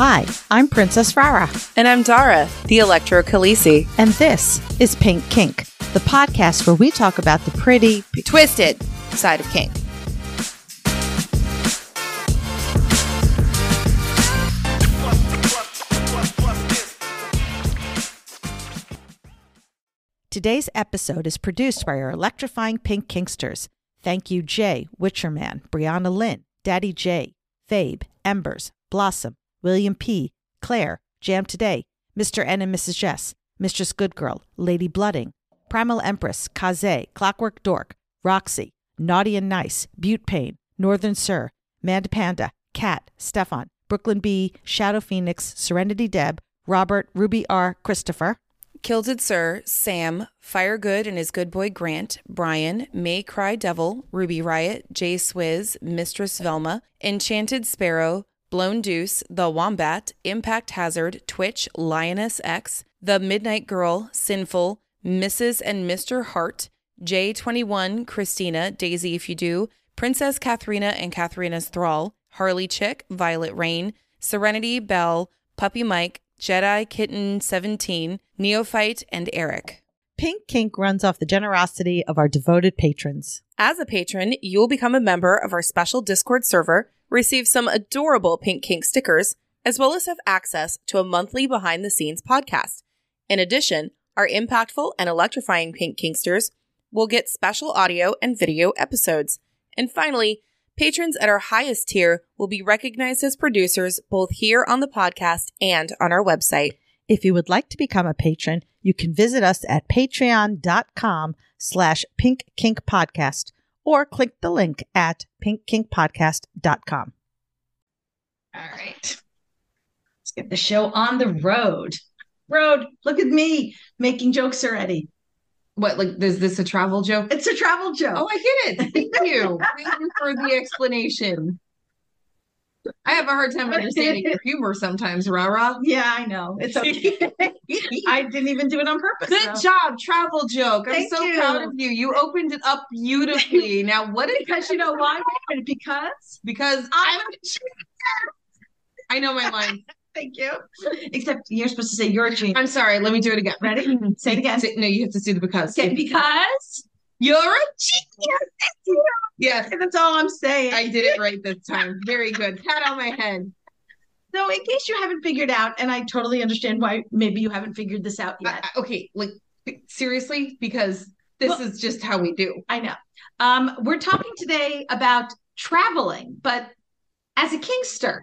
Hi, I'm Princess Rara, And I'm Dara, the Electro Khaleesi. and this is Pink Kink, the podcast where we talk about the pretty, Twisted side of kink. Today's episode is produced by our electrifying pink kinksters. Thank you, Jay, Witcherman, Brianna Lynn, Daddy J, Fabe, Embers, Blossom, William P, Claire, Jam Today, Mr. N and Mrs. Jess, Mistress Goodgirl, Lady Blooding, Primal Empress, Kaze, Clockwork Dork, Roxy, Naughty and Nice, Butte Pain, Northern Sir, Manda Panda, Cat, Stefan, Brooklyn B, Shadow Phoenix, Serenity Deb, Robert, Ruby R, Christopher, Kilted Sir, Sam, Fire Good and his good boy Grant, Brian, May Cry Devil, Ruby Riot, Jay Swizz, Mistress Velma, Enchanted Sparrow, Blown Deuce, The Wombat, Impact Hazard, Twitch, Lioness X, The Midnight Girl, Sinful, Mrs. and Mr. Hart, J21, Christina, Daisy If You Do, Princess Katharina and Katharina's Thrall, Harley Chick, Violet Rain, Serenity Bell, Puppy Mike, Jedi Kitten 17, Neophyte, and Eric. Pink Kink runs off the generosity of our devoted patrons. As a patron, you will become a member of our special Discord server, receive some adorable Pink Kink stickers, as well as have access to a monthly behind the scenes podcast. In addition, our impactful and electrifying Pink Kinksters will get special audio and video episodes. And finally, patrons at our highest tier will be recognized as producers both here on the podcast and on our website. If you would like to become a patron, you can visit us at patreon.com slash pink kink podcast or click the link at pinkkinkpodcast.com. All right. Let's get the show on the road. Road, look at me making jokes already. What, like, is this a travel joke? It's a travel joke. Oh, I get it. Thank you. Thank you for the explanation. I have a hard time understanding your humor sometimes, Rara. yeah, I know. It's okay. I didn't even do it on purpose. Good so. job, travel joke. I'm Thank so you. proud of you. You opened it up beautifully. Now, what is Because you know why? Because Because I'm I I know my line. Thank you. Except you're supposed to say you're a genius. I'm sorry. Let me do it again. Ready? Say it again. Say- No, you have to do the because. Okay, because You're a genius. Yes, that's all I'm saying. I did it right this time. Very good. Pat on my head. so, in case you haven't figured out, and I totally understand why maybe you haven't figured this out yet. I- okay, like seriously, because this Well- is just how we do. I know. Um, we're talking today about traveling, but as a Kinkster,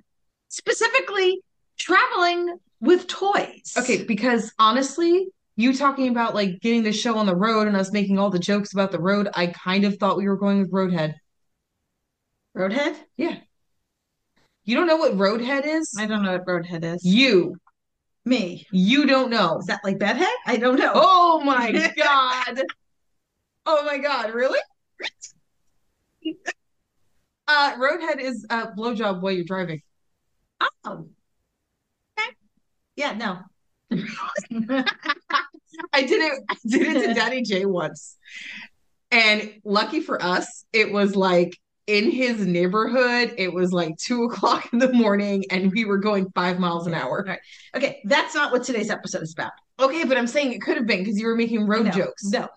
specifically traveling with toys. Okay, because honestly, you talking about like getting the show on the road and us making all the jokes about the road, I kind of thought we were going with Roadhead. Roadhead? Yeah. You don't know what Roadhead is? I don't know what Roadhead is. You, Me. you don't know. Is that like Bedhead? I don't know. Oh my god. Oh my god, really? Uh, Roadhead is a blowjob while you're driving. Oh. Okay. Yeah, no. I did it. I did it to Daddy J once, and lucky for us, it was like in his neighborhood. It was like two o'clock in the morning, and we were going five miles an hour. Right. Okay, that's not what today's episode is about. Okay, but I'm saying it could have been because you were making road No, jokes. No.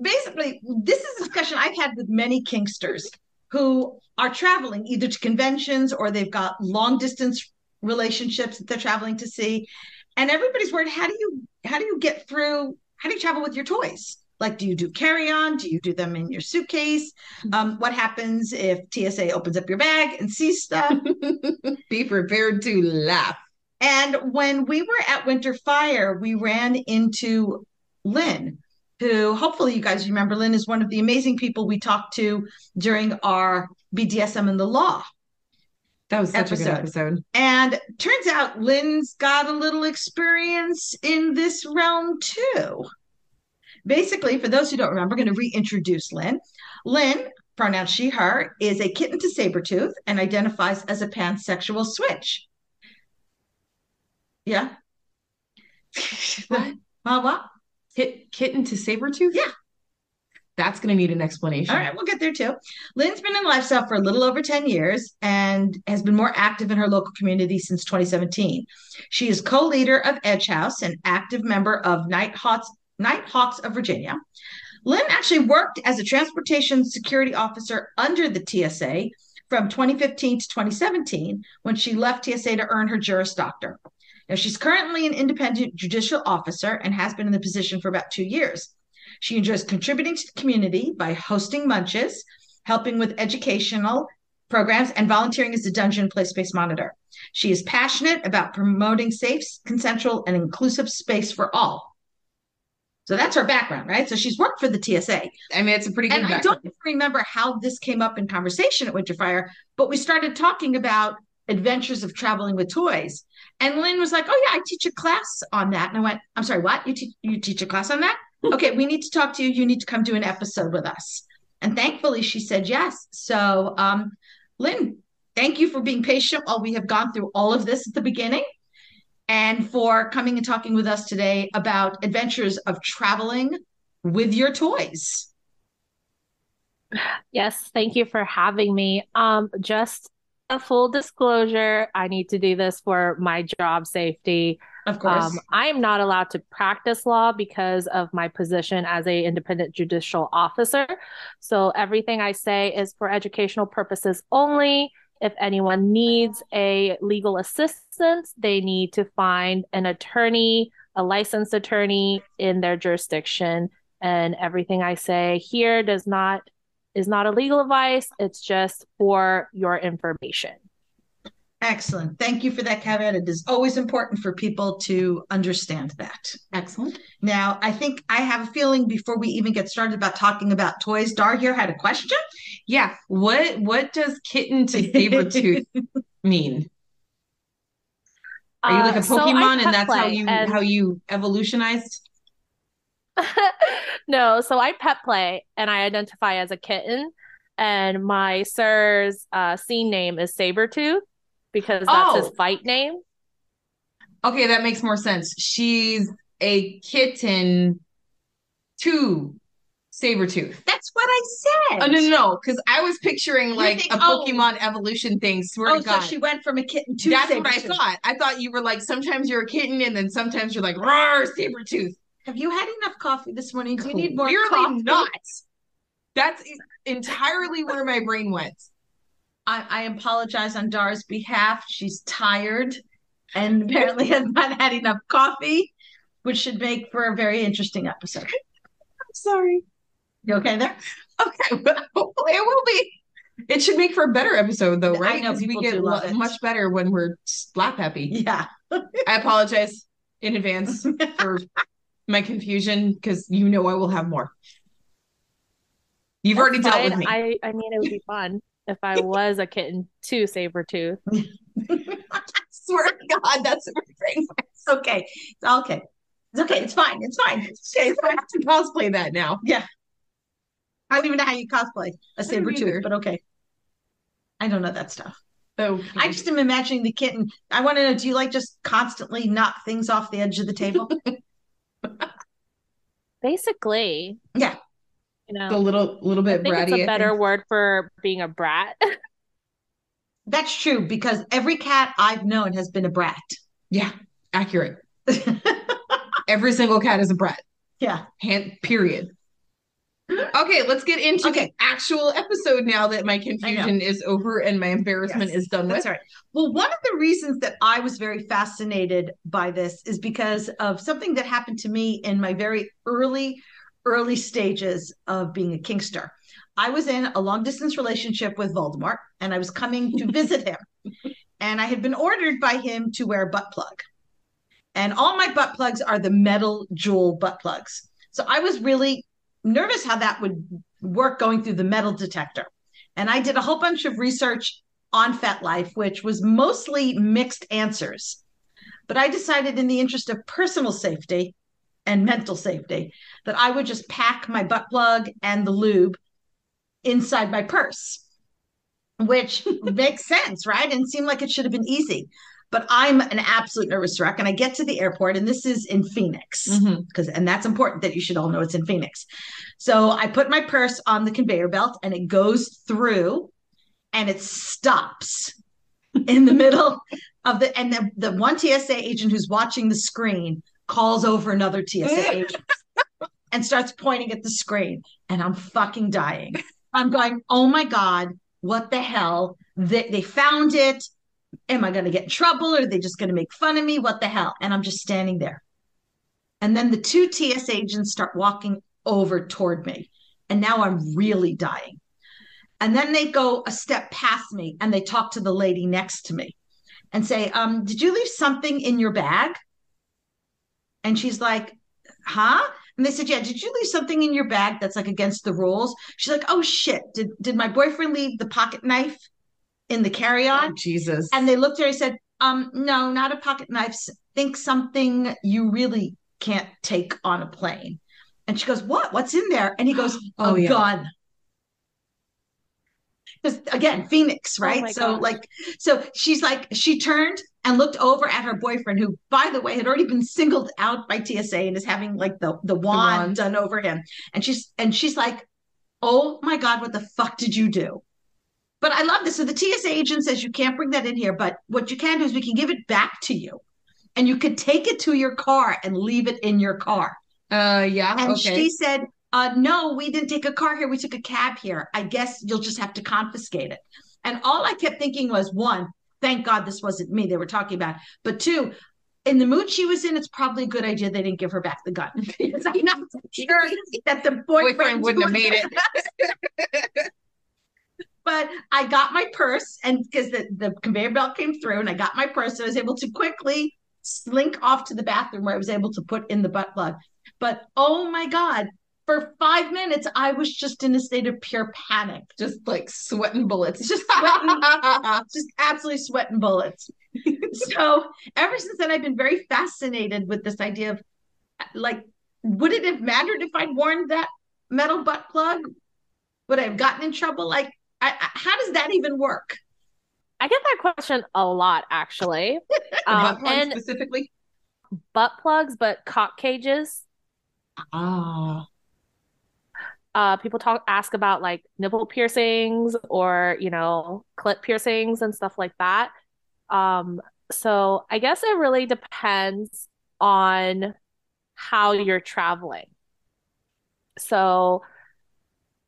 Basically, this is a discussion I've had with many Kinksters who are traveling either to conventions or they've got long distance relationships that they're traveling to see. And everybody's worried, how do you how do you get through how do you travel with your toys? Like, do you do carry on? Do you do them in your suitcase? Um, what happens if TSA opens up your bag and sees stuff? Be prepared to laugh. And when we were at Winter Fire, we ran into Lynn, who hopefully you guys remember. Lynn is one of the amazing people we talked to during our BDSM in the law. That was such a good episode. And turns out Lynn's got a little experience in this realm too. Basically, for those who don't remember, I'm going to reintroduce Lynn. Lynn, pronouns she, her, is a kitten to Sabretooth and identifies as a pansexual switch. Yeah. What? Hit kitten to Sabretooth? Yeah. That's going to need an explanation. All right, we'll get there too. Lynn's been in lifestyle for a little over 10 years and has been more active in her local community since 2017. She is co leader of Edge House, an active member of Nighthawks, Nighthawks of Virginia. Lynn actually worked as a transportation security officer under the TSA from 2015 to 2017 when she left TSA to earn her Juris Doctor. Now, she's currently an independent judicial officer and has been in the position for about two years. She enjoys contributing to the community by hosting munches, helping with educational programs, and volunteering as a dungeon play space monitor. She is passionate about promoting safe, consensual, and inclusive space for all. So that's her background, right? So she's worked for the TSA. I mean, it's a pretty good And I don't remember how this came up in conversation at Winterfire, but we started talking about adventures of traveling with toys. And Lynn was like, "Oh yeah, I teach a class on that." And I went, "I'm sorry, what? You teach you teach a class on that? Okay, we need to talk to you. You need to come do an episode with us." And thankfully, she said yes. So, um, Lynn, thank you for being patient while we have gone through all of this at the beginning, and for coming and talking with us today about adventures of traveling with your toys. Yes, thank you for having me. Um, just a full disclosure, I need to do this for my job safety. Of course. Um, I am not allowed to practice law because of my position as a independent judicial officer. So everything I say is for educational purposes only. If anyone needs a legal assistance, they need to find an attorney, a licensed attorney in their jurisdiction. And everything I say here does not is not a legal advice. It's just for your information. Excellent. Thank you for that caveat. It is always important for people to understand that. Excellent. Now, I think I have a feeling before we even get started about talking about toys, Dar here had a question. Yeah. What what does kitten to saber tooth mean? Are you like a Uh, so Pokemon and that's how you and- how you evolutionized? no, so I pet play and I identify as a kitten, and my sir's uh, scene name is Sabretooth because that's his Oh. fight name. Okay, that makes more sense. She's a kitten to saber tooth. That's what I said. Oh no, no, no, because I was picturing like think- a oh. Pokemon evolution thing. Swear Oh, to so she went from a kitten to That's what I Sabretooth. thought. I thought you were like sometimes you're a kitten and then sometimes you're like roar Sabretooth. Have you had enough coffee this morning? Do you need more Clearly coffee? not. That's entirely where my brain went. I, I apologize on Dara's behalf. She's tired and apparently has not had enough coffee, which should make for a very interesting episode. I'm sorry. You okay there? Okay, but hopefully it will be. It should make for a better episode, though, I right? know Because we get lo- much better when we're slap happy. Yeah. I apologize in advance for my confusion because you know I will have more. You've already dealt with me. I, I mean, it would be fun if I was a kitten to Sabretooth. swear to God, that's what my brain. It's okay. It's okay. It's okay. It's fine. It's fine. It's okay. It's I have to cosplay that now. Yeah. I don't even know how you cosplay a don't saber either. tooth, but okay. I don't know that stuff. Oh, I just am imagining the kitten. I want to know, do you like just constantly knock things off the edge of the table? Basically. Yeah. You a know, little, little I bit think bratty. it's I a think. better word for being a brat. That's true because every cat I've known has been a brat. Yeah, accurate. Every single cat is a brat. yeah. Hand, period. Okay, let's get into Okay. the actual episode now that my confusion is over and my embarrassment Yes, is done That's with. right. Well, one of the reasons that I was very fascinated by this is because of something that happened to me in my very early, early stages of being a Kinkster. I was in a long distance relationship with Voldemort and I was coming to visit him. And I had been ordered by him to wear a butt plug. And all my butt plugs are the metal jewel butt plugs. So I was really nervous how that would work going through the metal detector. And I did a whole bunch of research on FetLife, which was mostly mixed answers. But I decided, in the interest of personal safety and mental safety, that I would just pack my butt plug and the lube inside my purse, which makes sense, right? And seemed like it should have been easy. but I'm an absolute nervous wreck. And I get to the airport, and this is in Phoenix mm-hmm. because, and that's important that you should all know it's in Phoenix. So I put my purse on the conveyor belt, and it goes through, and it stops in the middle of the, and the, the one TSA agent who's watching the screen calls over another TSA agent and starts pointing at the screen, and I'm fucking dying. I'm going, oh my god, what the hell? They they found it am I going to get in trouble? Or are they just going to make fun of me? What the hell? And I'm just standing there. And then the two TSA agents start walking over toward me. And now I'm really dying. And then they go a step past me and they talk to the lady next to me and say, um, Did you leave something in your bag? And she's like, Huh? And they said, Yeah, did you leave something in your bag that's like against the rules? She's like, Oh shit. Did did my boyfriend leave the pocket knife in the carry-on? Oh, Jesus. And they looked at her and said, um, no, not a pocket knife. Think something you really can't take on a plane. And she goes, What? What's in there? And he goes, Oh, A yeah. gun. Because again, Phoenix, right? my so gosh. like so she's like, she turned and looked over at her boyfriend, who, by the way, had already been singled out by TSA and is having like the, the wand wand. done over him. And she's and she's like, Oh my God, what the fuck did you do? But I love this. So the TSA agent says you can't bring that in here, but what you can do is we can give it back to you. And you could take it to your car and leave it in your car. uh, yeah. And okay. she said, uh, no, we didn't take a car here. We took a cab here. I guess you'll just have to confiscate it. And all I kept thinking was one, thank God this wasn't me they were talking about. But two, in the mood she was in, it's probably a good idea they didn't give her back the gun. Because I'm not sure that the boyfriend, Boyfriend wouldn't have made it. but I got my purse and because the, the conveyor belt came through and I got my purse, so I was able to quickly slink off to the bathroom where I was able to put in the butt plug. But oh my God, for five minutes, I was just in a state of pure panic, Just like sweating bullets. Just sweating. just absolutely sweating bullets. so ever since then, I've been very fascinated with this idea of like, would it have mattered if I'd worn that metal butt plug? Would I have gotten in trouble? Like, I, I, how does that even work? I get that question a lot, actually. Um, and specifically. butt plugs, but cock cages. Ah. Uh, people talk ask about like nipple piercings or you know clip piercings and stuff like that. Um, so I guess it really depends on how you're traveling. So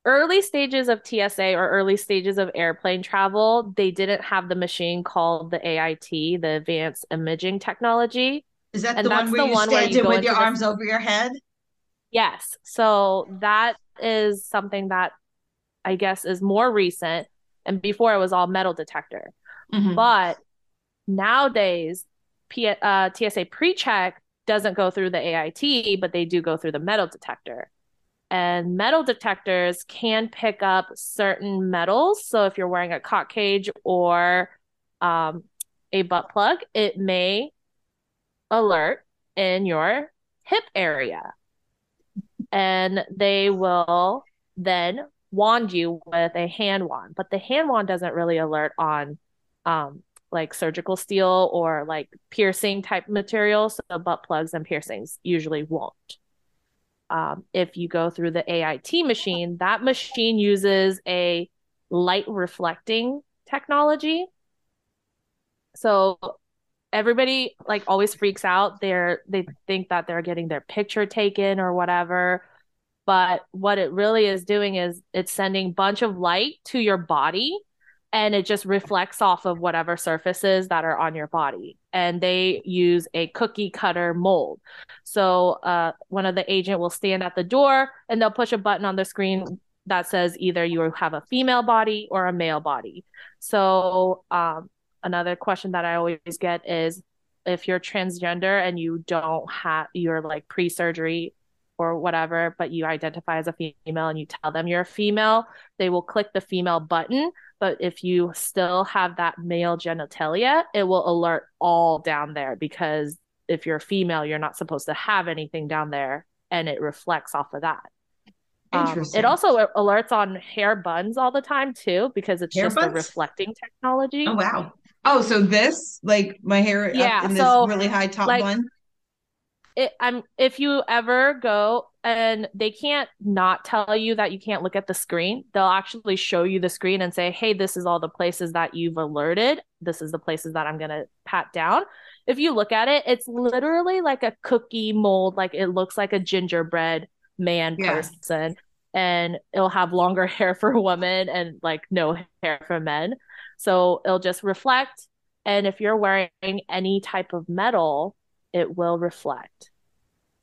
early stages of TSA or early stages of airplane travel, they didn't have the machine called the AIT, the Advanced Imaging Technology. Is that And the one where the you one where stand you with your the- arms over your head? Yes. So that is something that I guess is more recent. And before it was all metal detector. Mhm. But nowadays, P- uh, TSA pre-check doesn't go through the AIT, but they do go through the metal detector. And metal detectors can pick up certain metals. So if you're wearing a cock cage or um, a butt plug, it may alert in your hip area. And they will then wand you with a hand wand. But the hand wand doesn't really alert on um, like surgical steel or like piercing type materials. So butt plugs and piercings usually won't. Um, if you go through the AIT machine, that machine uses a light reflecting technology. So everybody like always freaks out. They're they think that they're getting their picture taken or whatever. But what it really is doing is it's sending bunch of light to your body and it just reflects off of whatever surfaces that are on your body. And they use a cookie cutter mold. So uh, one of the agent will stand at the door and they'll push a button on the screen that says either you have a female body or a male body. So um, another question that I always get is if you're transgender and you don't have you're like pre-surgery or whatever, but you identify as a female and you tell them you're a female, they will click the female button. But if you still have that male genitalia, it will alert all down there because if you're a female, you're not supposed to have anything down there and it reflects off of that. Um, it also alerts on hair buns all the time too because it's Hair just a reflecting technology. Oh wow. Oh, so this, like my hair Yeah, in this so, really high top like, bun. it, I'm if you ever go and they can't not tell you that you can't look at the screen, they'll actually show you the screen and say, "Hey, this is all the places that you've alerted. This is the places that I'm gonna pat down." If you look at it, it's literally like a cookie mold, like it looks like a gingerbread man Yeah. person, and it'll have longer hair for women and like no hair for men. So it'll just reflect. And if you're wearing any type of metal, it will reflect.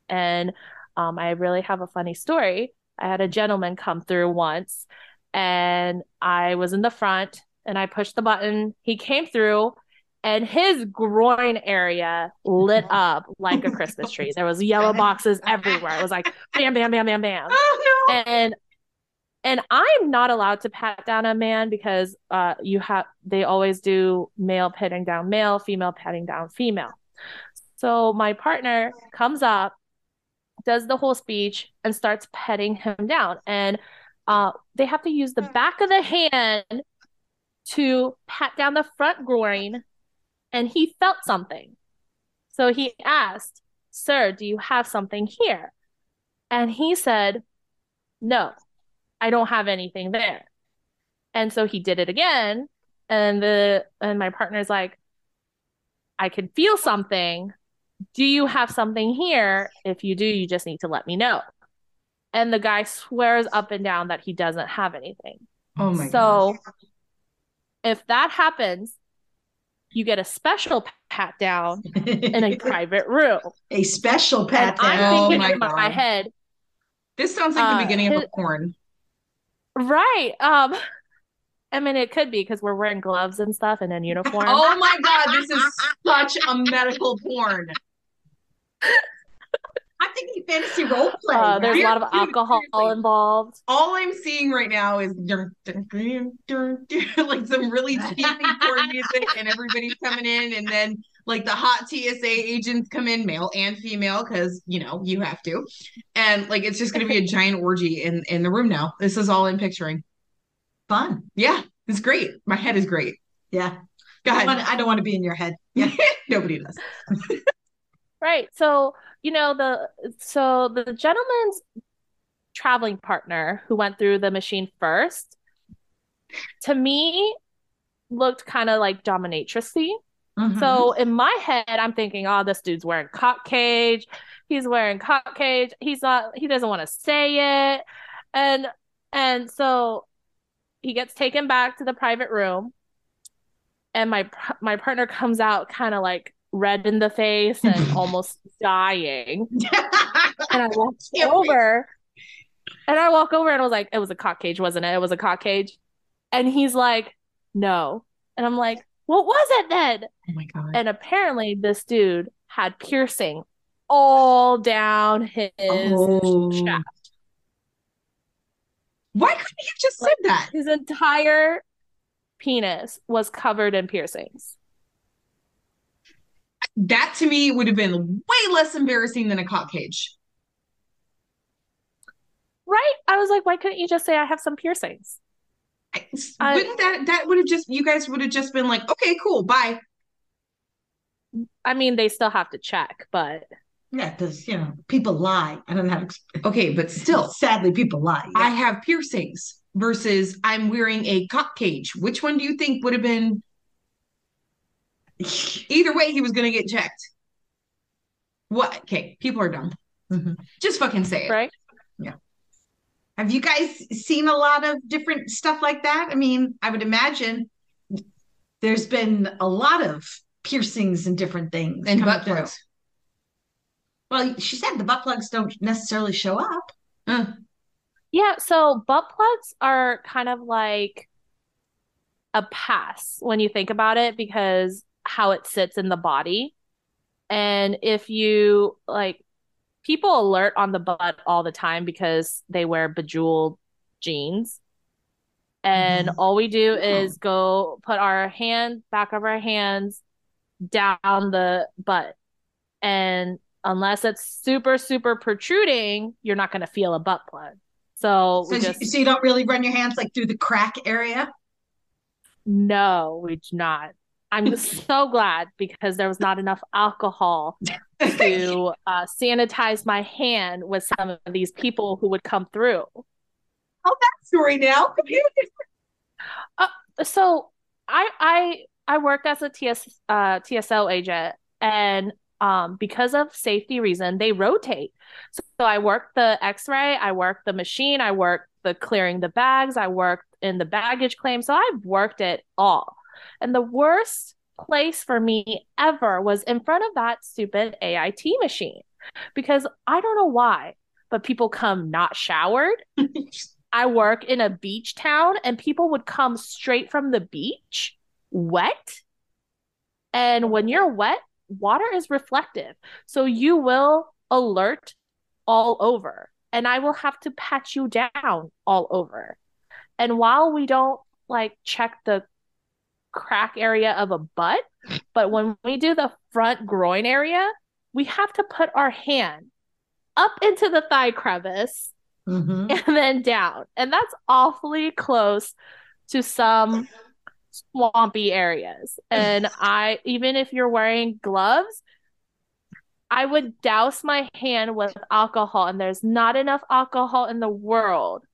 And um, I really have a funny story. I had a gentleman come through once, and I was in the front, and I pushed the button. He came through, and his groin area lit up like a Christmas tree. There was yellow boxes everywhere. It was like bam, bam, bam, bam, bam Oh no! and and I'm not allowed to pat down a man because uh you have they always do male patting down male, female patting down female. So my partner comes up, does the whole speech, and starts petting him down. And uh they have to use the back of the hand to pat down the front groin, and he felt something. So he asked, Sir, do you have something here? And he said, No, I don't have anything there. And so he did it again. And the and my partner's like, I can feel something. Do you have something here? If you do, you just need to let me know. And the guy swears up and down that he doesn't have anything. Oh my god! So if that happens, you get a special pat down in a private room. a special And pat I'm down. Oh my in my God. head, This sounds like the uh, beginning of a porn. Right? Um, I mean, it could be because we're wearing gloves and stuff and in uniform. Oh my god! This is such a medical porn. I'm fantasy role play. Uh, there's a lot of alcohol seriously. involved. All I'm seeing right now is dun, dun, dun, dun, dun, like some really cheesy porn music, and everybody's coming in, and then like the hot TSA agents come in, male and female, because you know you have to, and like it's just gonna be a giant orgy in in the room now. This is all I'm picturing. fun. Yeah, it's great. My head is great. Yeah. Go I, ahead. I don't want to be in your head. Yeah. Nobody does. Right. So, you know, the so the gentleman's traveling partner who went through the machine first, to me, looked kind of like dominatrixy. Mhm. So in my head, I'm thinking, oh, this dude's wearing cock cage. He's wearing cock cage. He's not, he doesn't want to say it. And and so he gets taken back to the private room. And my my partner comes out kind of like red in the face and almost dying. And I walked over and I walk over and I was like, it was a cock cage, wasn't it? It was a cock cage. And he's like, no. And I'm like, what was it then? Oh my god. And apparently, this dude had piercing all down his Oh. shaft. Why couldn't you have just said that? His entire penis was covered in piercings. That to me would have been way less embarrassing than a cock cage. Right? I was like, why couldn't you just say I have some piercings? I- I- Wouldn't that that would have just you guys would have just been like, okay, cool, bye. I mean, they still have to check, but Yeah, because you know people lie. I don't have. Okay, but still, sadly, people lie. I have piercings versus I'm wearing a cock cage. Which one do you think would have been? Either way, he was gonna get checked. What? Okay, people are dumb. Mhm. Just fucking say it. right? Yeah. Have you guys seen a lot of different stuff like that? I mean, I would imagine there's been a lot of piercings and different things. And butt through. plugs. Well, she said the butt plugs don't necessarily show up. Uh, Yeah, so butt plugs are kind of like a pass when you think about it because how it sits in the body. And if you like people alert on the butt all the time because they wear bejeweled jeans. And Mhm. all we do is go put our hand back of our hands down the butt. And unless it's super, super protruding, you're not going to feel a butt plug. So So, just, so you don't really run your hands like through the crack area. no, we do not. I'm so glad because there was not enough alcohol to uh, sanitize my hand with some of these people who would come through. Tell that story now. Uh, so I I I worked as a TS uh, TSO agent, and um, because of safety reason, they rotate. So, so I worked the X-ray, I worked the machine, I worked the clearing the bags, I worked in the baggage claim. So I've worked it all. And the worst place for me ever was in front of that stupid AIT machine because I don't know why, but people come not showered. I work in a beach town and people would come straight from the beach wet. And when you're wet, water is reflective. So you will alert all over. And I will have to pat you down all over. And while we don't like check the crack area of a butt, but when we do the front groin area, we have to put our hand up into the thigh crevice Mhm. and then down. And that's awfully close to some swampy areas. And I, even if you're wearing gloves, I would douse my hand with alcohol, and there's not enough alcohol in the world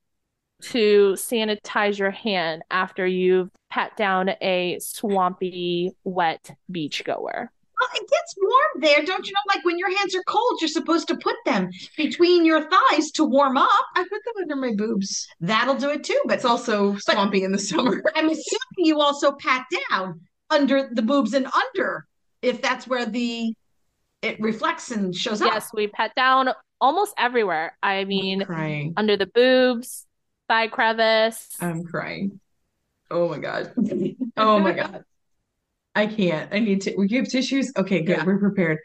to sanitize your hand after you've pat down a swampy, wet beach goer. Well, it gets warm there, don't you know? Like when your hands are cold, you're supposed to put them between your thighs to warm up. I put them under my boobs. That'll do it too. But It's also swampy in the summer. I'm assuming you also pat down under the boobs and under, if that's where the it reflects and shows up. Yes, we pat down almost everywhere. I mean, crying. under the boobs, thigh crevice. I'm crying. Oh my god. Oh my god. I can't. I need to. We have tissues. Okay, good. Yeah. We're prepared.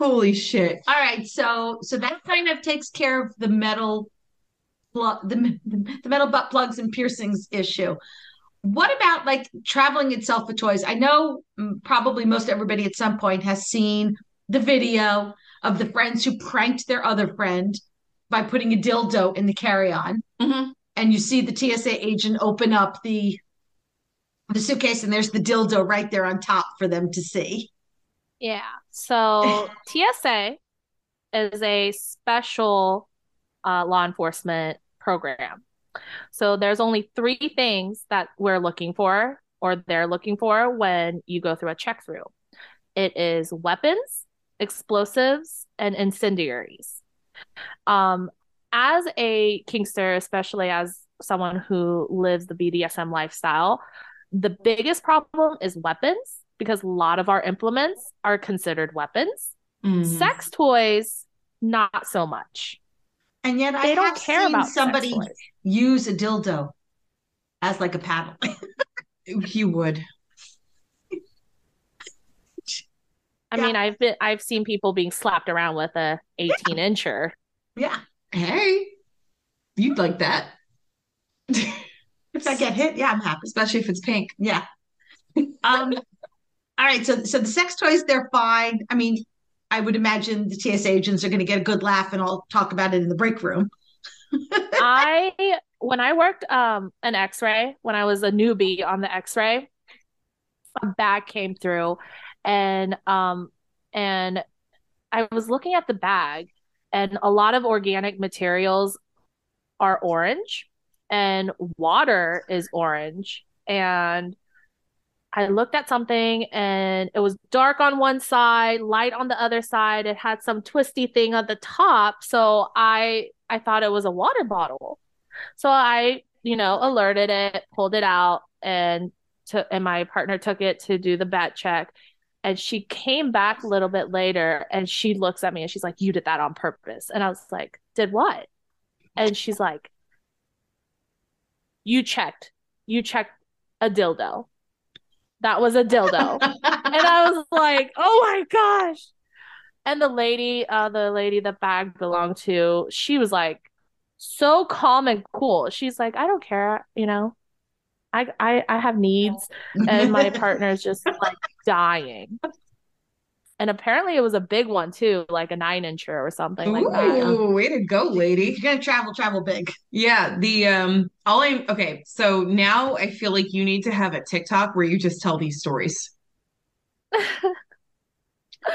Holy shit. All right, so so that kind of takes care of the metal the, the metal butt plugs and piercings issue. What about like traveling itself with toys? I know mm, probably most everybody at some point has seen the video of the friends who pranked their other friend by putting a dildo in the carry-on. Mhm. And you see the TSA agent open up the the suitcase and there's the dildo right there on top for them to see. Yeah. So TSA is a special uh, law enforcement program. So there's only three things that we're looking for or they're looking for when you go through a check through. It is weapons, explosives, and incendiaries. Um, as a Kinkster, especially as someone who lives the BDSM lifestyle, the biggest problem is weapons because a lot of our implements are considered weapons. Mhm. Sex toys, not so much. And yet I They don't have care seen about somebody use a dildo as like a paddle. He would. I Yeah. mean, I've been I've seen people being slapped around with a 18 incher. yeah. Hey, you'd like that. If I get hit, yeah, I'm happy. Especially if it's pink. Yeah. Um all right, so so the sex toys, they're fine. I mean, I would imagine the TSA agents are gonna get a good laugh and I'll talk about it in the break room. I when I worked um an X-ray when I was a newbie on the X-ray, a bag came through, and um and I was looking at the bag, and a lot of organic materials are orange, and water is orange, and I looked at something and it was dark on one side, light on the other side. It had some twisty thing at the top. So I I thought it was a water bottle. So I, you know, alerted it, pulled it out, and to and my partner took it to do the bat check. And she came back a little bit later and she looks at me and she's like, You did that on purpose. And I was like, Did what? And she's like, You checked. You checked a dildo. That was a dildo. and I was like, "Oh my gosh!" And the lady, uh, the lady the bag belonged to, she was like, so calm and cool. She's like, "I don't care, you know, I I I have needs," and my partner's just like dying. And apparently, it was a big one too, like a nine incher or something like that. Ooh, way to go, lady. You're gonna travel, travel big. Yeah, the um all I okay, so now I feel like you need to have a TikTok where you just tell these stories.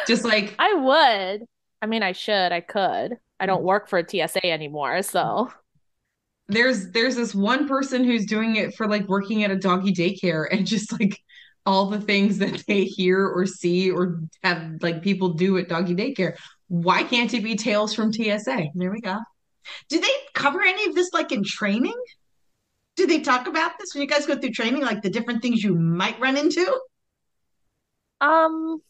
Just like I would. I mean, I should. I could. I don't work for TSA anymore, so there's there's this one person who's doing it for like working at a doggy daycare and just like all the things that they hear or see or have like people do at doggy daycare. Why can't it be tales from TSA? There we go. Do they cover any of this like in training? Do they talk about this when you guys go through training, like the different things you might run into? Um,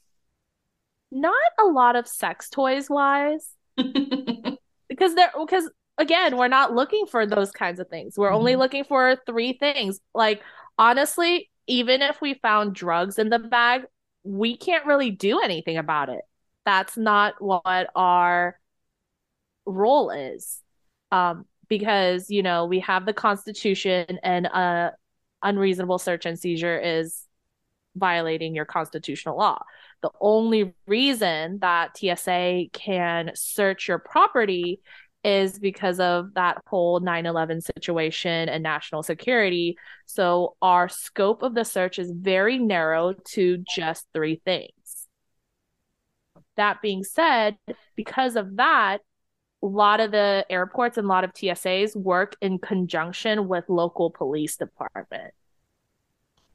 not a lot of sex toys wise. because they're because again, we're not looking for those kinds of things. We're mm-hmm. only looking for three things. Like honestly, even if we found drugs in the bag, we can't really do anything about it. That's not what our role is. Um, because, you know, we have the Constitution and a unreasonable search and seizure is violating your constitutional law. The only reason that TSA can search your property is because of that whole 9 11 situation and national security. So, our scope of the search is very narrow to just three things. That being said, because of that, a lot of the airports and a lot of TSAs work in conjunction with local police department.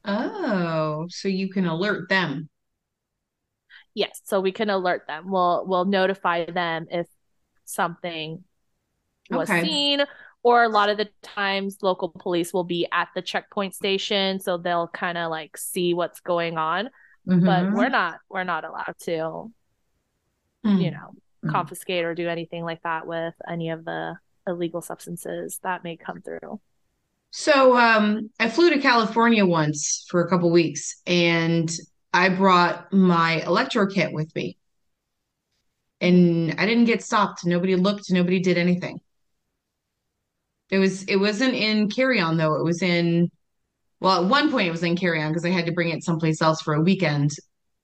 Oh, so you can alert them. Yes, so we can alert them. We'll we'll notify them if something was okay. seen or a lot of the times local police will be at the checkpoint station so they'll kind of like see what's going on mm-hmm. but we're not we're not allowed to mm-hmm. you know mm-hmm. confiscate or do anything like that with any of the illegal substances that may come through so um i flew to california once for a couple weeks and i brought my electro kit with me and i didn't get stopped nobody looked nobody did anything it was it wasn't in carry on though. It was in well, at one point it was in carry on because I had to bring it someplace else for a weekend,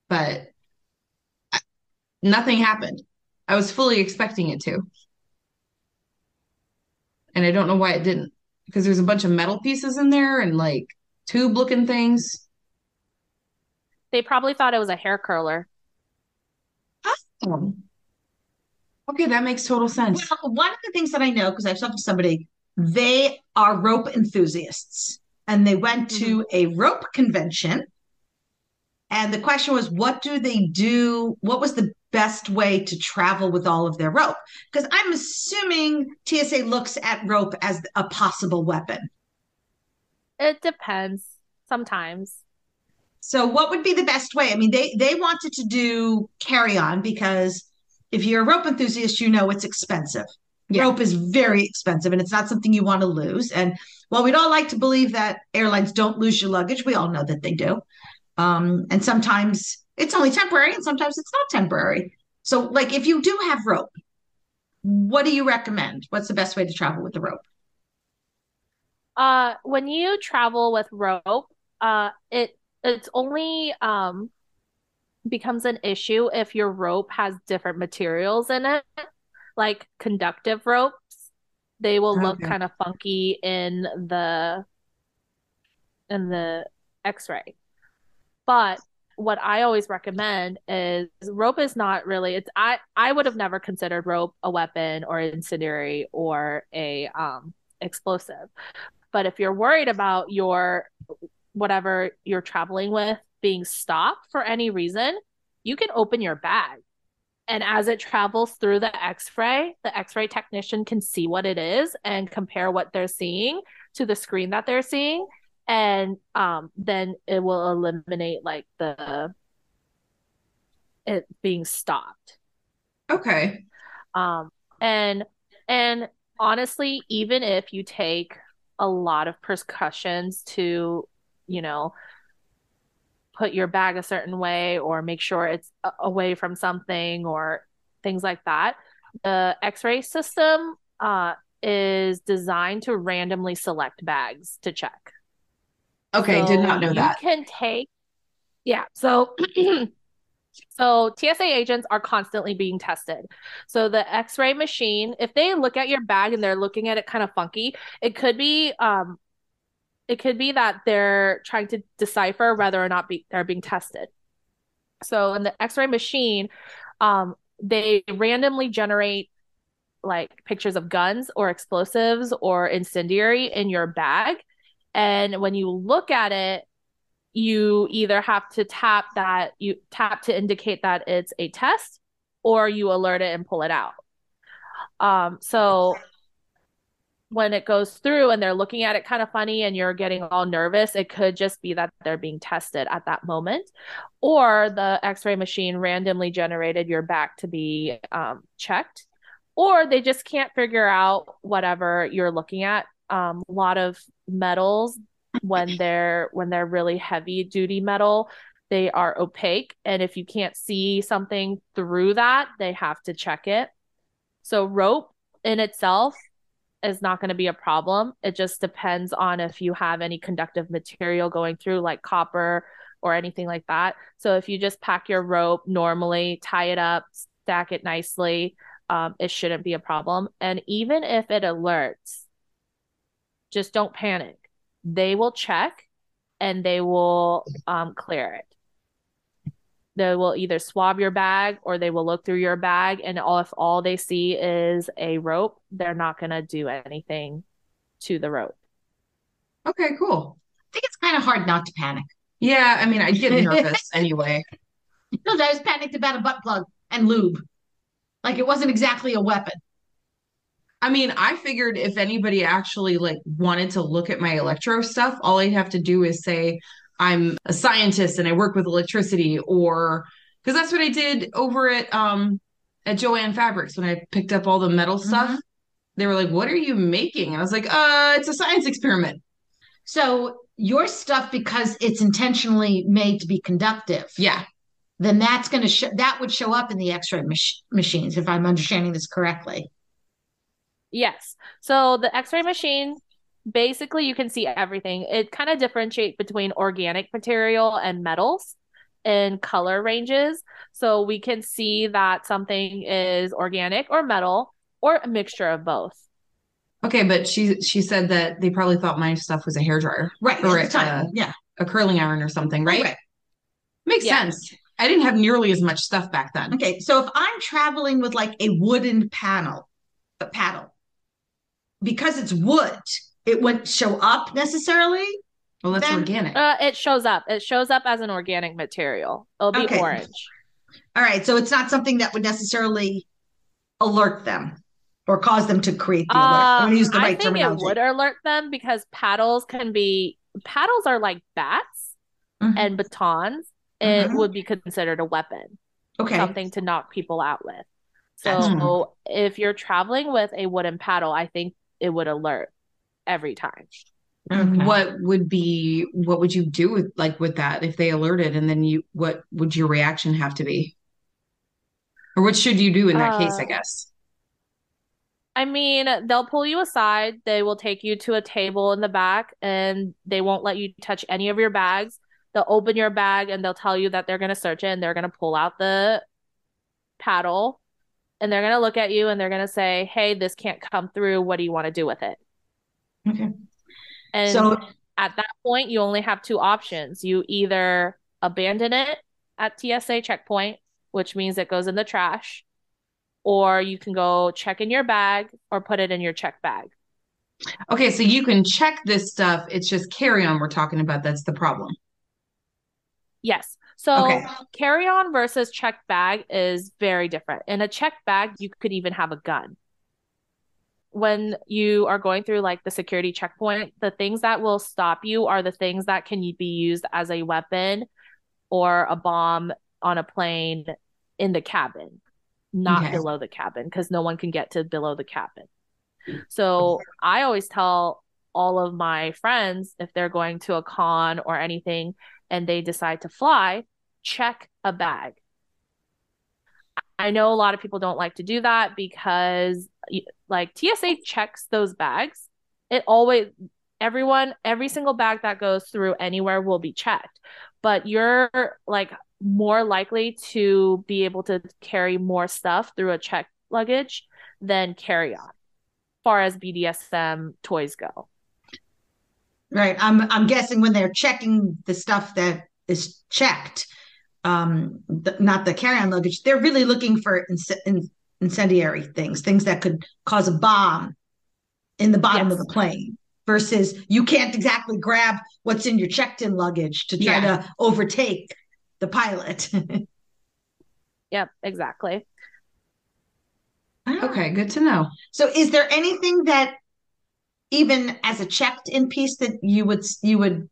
but I, nothing happened. I was fully expecting it to. And I don't know why it didn't because there's a bunch of metal pieces in there and like tube looking things. They probably thought it was a hair curler. Oh. Okay, that makes total sense. Well, one of the things that I know, because I've talked to somebody they are rope enthusiasts and they went to mm-hmm. a rope convention. And the question was, what do they do? What was the best way to travel with all of their rope? Because I'm assuming TSA looks at rope as a possible weapon. It depends sometimes. So what would be the best way? I mean, they they wanted to do carry on because if you're a rope enthusiast, you know it's expensive. Yeah. Rope is very expensive and it's not something you want to lose. And while we'd all like to believe that airlines don't lose your luggage, we all know that they do. Um, and sometimes it's only temporary and sometimes it's not temporary. So, like, if you do have rope, what do you recommend? What's the best way to travel with the rope? Uh, when you travel with rope, uh, it it's only um becomes an issue if your rope has different materials in it like conductive ropes. They will look kind of funky in the in the x-ray. But what I always recommend is rope is not really it's I I would have never considered rope a weapon or incendiary or a um explosive. But if you're worried about your whatever you're traveling with being stopped for any reason, you can open your bag and as it travels through the x-ray the x-ray technician can see what it is and compare what they're seeing to the screen that they're seeing. And um, then it will eliminate like the it being stopped. Okay. Um and and honestly even if you take a lot of precautions to you know put your bag a certain way or make sure it's away from something or things like that. The X-ray system uh, is designed to randomly select bags to check. Okay, so did not know that. You can take, yeah. So, so TSA agents are constantly being tested. So the X-ray machine, if they look at your bag and they're looking at it kind of funky, it could be um, it could be that they're trying to decipher whether or not be, they're being tested. So in the X-ray machine, um, they randomly generate like pictures of guns or explosives or incendiary in your bag. And when you look at it, you either have to tap that you tap to indicate that it's a test or you alert it and pull it out. Um, so when it goes through and they're looking at it kind of funny and you're getting all nervous, it could just be that they're being tested at that moment. Or the x ray machine randomly generated your back to be um, checked. Or they just can't figure out whatever you're looking at. Um, a lot of metals, when they're when they're really heavy duty metal, they are opaque. And if you can't see something through that, they have to check it. So rope in itself is not going to be a problem. It just depends on if you have any conductive material going through, like copper or anything like that. So if you just pack your rope normally, tie it up, stack it nicely, um, it shouldn't be a problem. And even if it alerts, just don't panic. They will check and they will um, clear it they will either swab your bag or they will look through your bag and all, if all they see is a rope they're not going to do anything to the rope. Okay cool. I think it's kind of hard not to panic. Yeah i mean i get nervous anyway. No i was panicked about a butt plug and lube. Like it wasn't exactly a weapon. I mean, I figured if anybody actually like wanted to look at my electro stuff, all I'd have to do is say, I'm a scientist and I work with electricity or because that's what I did over at um at Joann Fabrics when I picked up all the metal stuff. Mm-hmm. They were like, "What are you making?" And I was like, "Uh, it's a science experiment." So, your stuff because it's intentionally made to be conductive. Yeah. Then that's going to show that would show up in the X-ray mach- machines if I'm understanding this correctly. Yes. So the X-ray machine basically you can see everything. It kind of differentiate between organic material and metals in color ranges. So we can see that something is organic or metal or a mixture of both. Okay, but she she said that they probably thought my stuff was a hair dryer, right? Or at the time, uh, yeah, a curling iron or something, right? right. Makes yeah. sense. I didn't have nearly as much stuff back then. Okay, so if I'm traveling with like a wooden panel, a paddle, because it's wood, it wouldn't show up necessarily. Well, that's then, organic. Uh, it shows up. It shows up as an organic material. It'll be okay. orange. All right. So it's not something that would necessarily alert them or cause them to create the alert. I'm going to use the right I think terminology. It would alert them because paddles can be paddles are like bats mm-hmm. and batons. It mm-hmm. would be considered a weapon. Okay. Something to knock people out with. So mm-hmm. if you're traveling with a wooden paddle, I think it would alert every time. Okay. What would be what would you do with like with that if they alerted and then you what would your reaction have to be? Or what should you do in that uh, case, I uh, guess? I mean, they'll pull you aside, they will take you to a table in the back and they won't let you touch any of your bags. They'll open your bag and they'll tell you that they're going to search it and they're going to pull out the paddle and they're going to look at you and they're going to say, "Hey, this can't come through. What do you want to do with it?" Okay. And so at that point, you only have two options. You either abandon it at TSA checkpoint, which means it goes in the trash, or you can go check in your bag or put it in your check bag. Okay, so you can check this stuff. It's just carry on we're talking about. That's the problem. Yes. So okay. carry on versus check bag is very different. In a check bag, you could even have a gun when you are going through like the security checkpoint, the things that will stop you are the things that can be used as a weapon or a bomb on a plane in the cabin, not okay. below the cabin, because no one can get to below the cabin. So I always tell all of my friends if they're going to a con or anything and they decide to fly, check a bag. I know a lot of people don't like to do that because like TSA checks those bags. It always everyone every single bag that goes through anywhere will be checked. But you're like more likely to be able to carry more stuff through a check luggage than carry on far as BDSM toys go. Right. I'm I'm guessing when they're checking the stuff that is checked, um the, not the carry-on luggage they're really looking for inc- in, incendiary things things that could cause a bomb in the bottom Yes. of the plane versus you can't exactly grab what's in your checked-in luggage to try Yeah. to overtake the pilot Yep, exactly. Ah. Okay, good to know. so is there anything that even as a checked-in piece that you would you would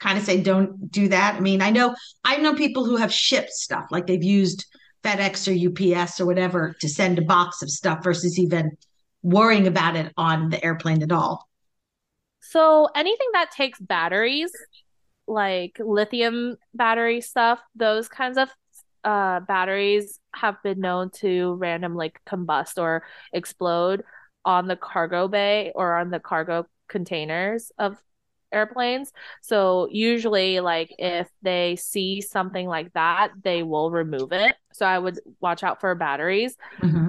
kind of say don't do that i mean i know i know people who have shipped stuff like they've used fedex or ups or whatever to send a box of stuff versus even worrying about it on the airplane at all. So anything that takes batteries, like lithium battery stuff, those kinds of uh, batteries have been known to random like combust or explode on the cargo bay or on the cargo containers of airplanes. So usually, like if they see something like that, they will remove it. So I would watch out for batteries.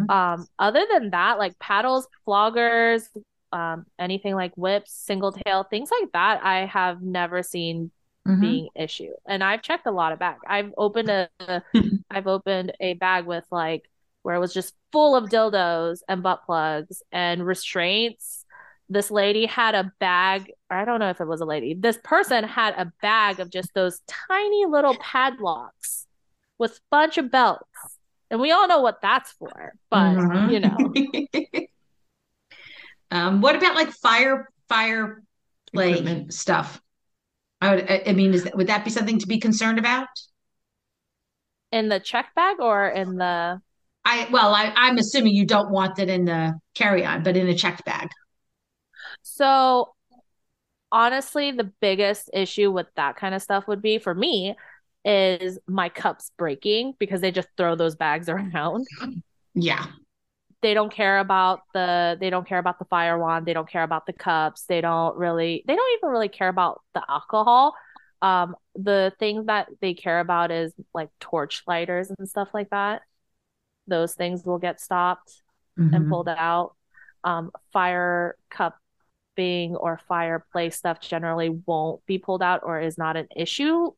Um, other than that, like paddles, floggers, um, anything like whips, single tail, things like that, I have never seen Mhm. being issue. And I've checked a lot of bags. I've opened a I've opened a bag with like where it was just full of dildos and butt plugs and restraints. This lady had a bag, or I don't know if it was a lady. This person had a bag of just those tiny little padlocks with a bunch of belts. And we all know what that's for, but Mhm. you know. um what about like fire fire play Equipment. stuff I, would, I I mean is that would that be something to be concerned about in the check bag or in the i well I, i'm assuming you don't want it in the carry-on but in a checked bag so honestly the biggest issue with that kind of stuff would be for me is my cups breaking because they just throw those bags around yeah. they don't care about the they don't care about the fire wand they don't care about the cups they don't really they don't even really care about the alcohol um the thing that they care about is like torch lighters and stuff like that those things will get stopped Mm-hmm. and pulled out. Um, fire cupping or fireplace stuff generally won't be pulled out or is not an issue,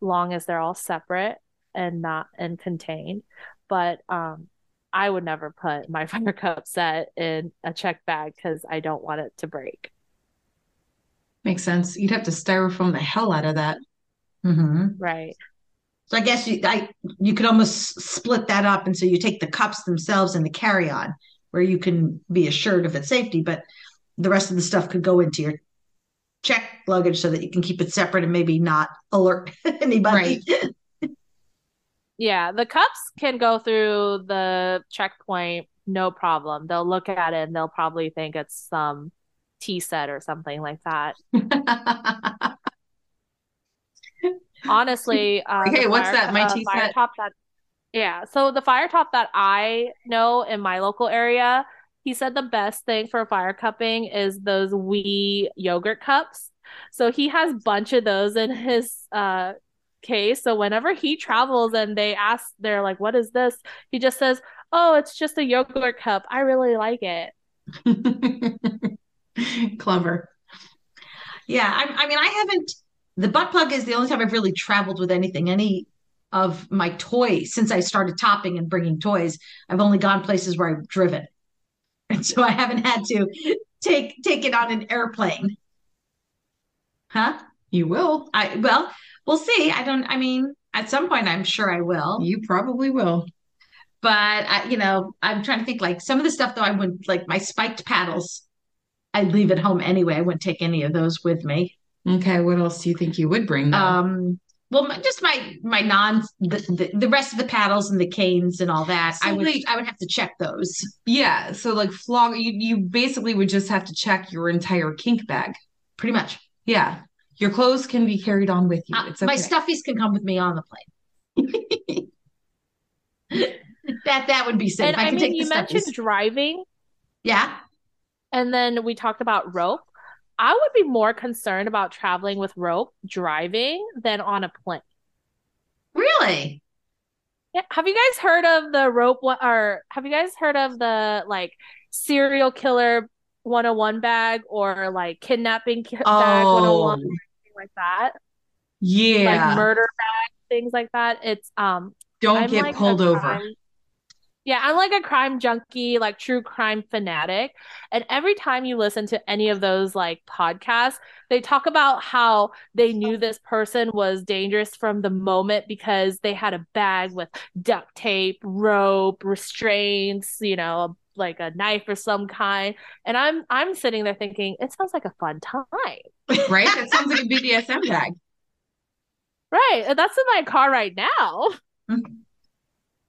long as they're all separate and not and contained. But um, I would never put my fire cup set in a check bag because I don't want it to break. Makes sense. You'd have to styrofoam the hell out of that. hmm Right. So I guess you I you could almost split that up, and so you take the cups themselves and the carry on, where you can be assured of its safety, but the rest of the stuff could go into your check luggage so that you can keep it separate and maybe not alert anybody. Right. Yeah, the cups can go through the checkpoint, no problem. They'll look at it and they'll probably think it's some tea set or something like that. Honestly, uh, the what's that? My uh, tea set? top that yeah. So the fire top that I know in my local area, he said the best thing for fire cupping is those wee yogurt cups. So he has a bunch of those in his uh case. So whenever he travels and they ask, they're like, "What is this?" He just says, "Oh, it's just a yogurt cup. I really like it." Clever. Yeah, I, I mean, I haven't. The butt plug is the only time I've really traveled with anything. Any of my toys since I started topping and bringing toys, I've only gone places where I've driven, and so I haven't had to take take it on an airplane. Huh? You will. I well, we'll see. I don't. I mean, at some point, I'm sure I will. You probably will. But I, you know, I'm trying to think. Like some of the stuff, though, I wouldn't like my spiked paddles. I'd leave at home anyway. I wouldn't take any of those with me. Okay, what else do you think you would bring though? Um, well, my, just my my non the, the the rest of the paddles and the canes and all that. So, I would like- I would have to check those. yeah, so like flog you, you basically would just have to check your entire kink bag. Pretty much. Yeah. Your clothes can be carried on with you. Uh, It's okay. My stuffies can come with me on the plane. that that would be safe. And I I can mean, take you the mentioned stuffies. driving, Yeah. and then we talked about rope. I would be more concerned about traveling with rope driving than on a plane. Really? Yeah, have you guys heard of the rope or have you guys heard of the like serial killer 101 bag or like kidnapping ki- bag 101 Oh, anything like that? yeah. Like murder things like that. It's um Don't I'm get like pulled over. Yeah, I'm like a crime junkie, like true crime fanatic. And every time you listen to any of those like podcasts, they talk about how they knew this person was dangerous from the moment because they had a bag with duct tape, rope, restraints, you know, like a knife or some kind. And I'm I'm sitting there thinking, it sounds like a fun time. Right? That sounds like a BDSM bag. Right. That's in my car right now. Mm-hmm.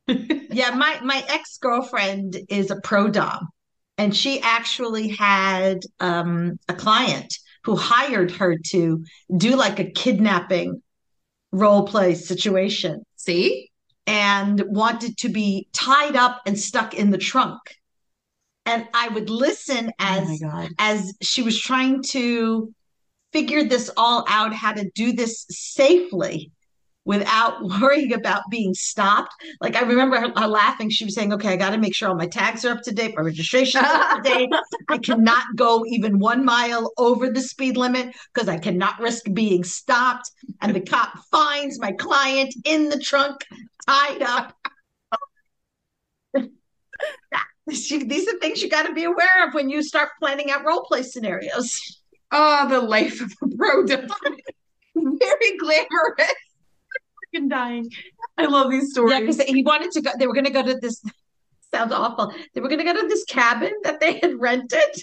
Yeah, my my ex girlfriend is a pro dom, and she actually had um, a client who hired her to do like a kidnapping role play situation, See? and wanted to be tied up and stuck in the trunk. And I would listen as oh as she was trying to figure this all out, how to do this safely without worrying about being stopped. Like I remember her, her laughing. She was saying, "Okay, I got to make sure all my tags are up to date, my registration is up to date. I cannot go even one mile over the speed limit because I cannot risk being stopped." And the cop finds my client in the trunk, tied up. She- these are things you got to be aware of when you start planning out role play scenarios. Oh, the life of a pro. Very glamorous. Dying. I love these stories. Yeah, because he wanted to go. They were going to go to this. Sounds awful. They were going to go to this cabin that they had rented.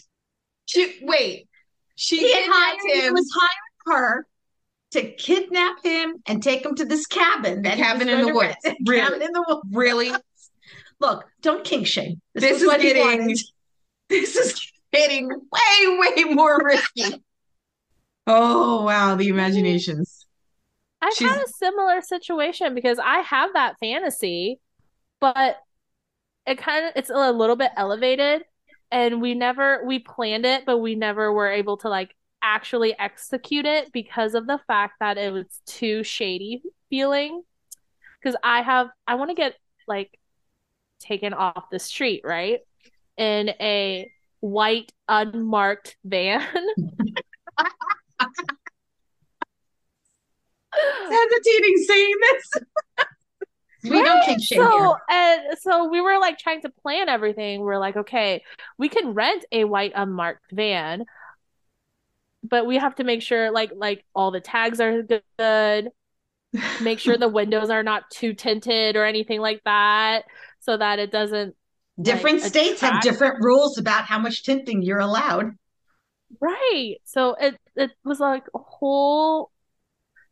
She, wait. She He hired. kidnapped He was hiring her to kidnap him and take him to this cabin. That cabin in the woods. Really? Cabin in the woods. Really? Look, don't kink shame. This was is getting- This is getting way, way more risky. Oh, wow. The imaginations. I've She's- had a similar situation because I have that fantasy, but it kind of it's a little bit elevated and we never we planned it, but we never were able to like actually execute it because of the fact that it was too shady feeling. Because I have I want to get like taken off the street, right? In a white unmarked van. Hesitating saying this. We don't kink shame so here. and so we were like trying to plan everything. We're like, okay, we can rent a white unmarked van, but we have to make sure like like all the tags are good. Make sure the windows are not too tinted or anything like that, so that it doesn't Different like, states have different rules about how much tinting you're allowed. Right. So it it was like a whole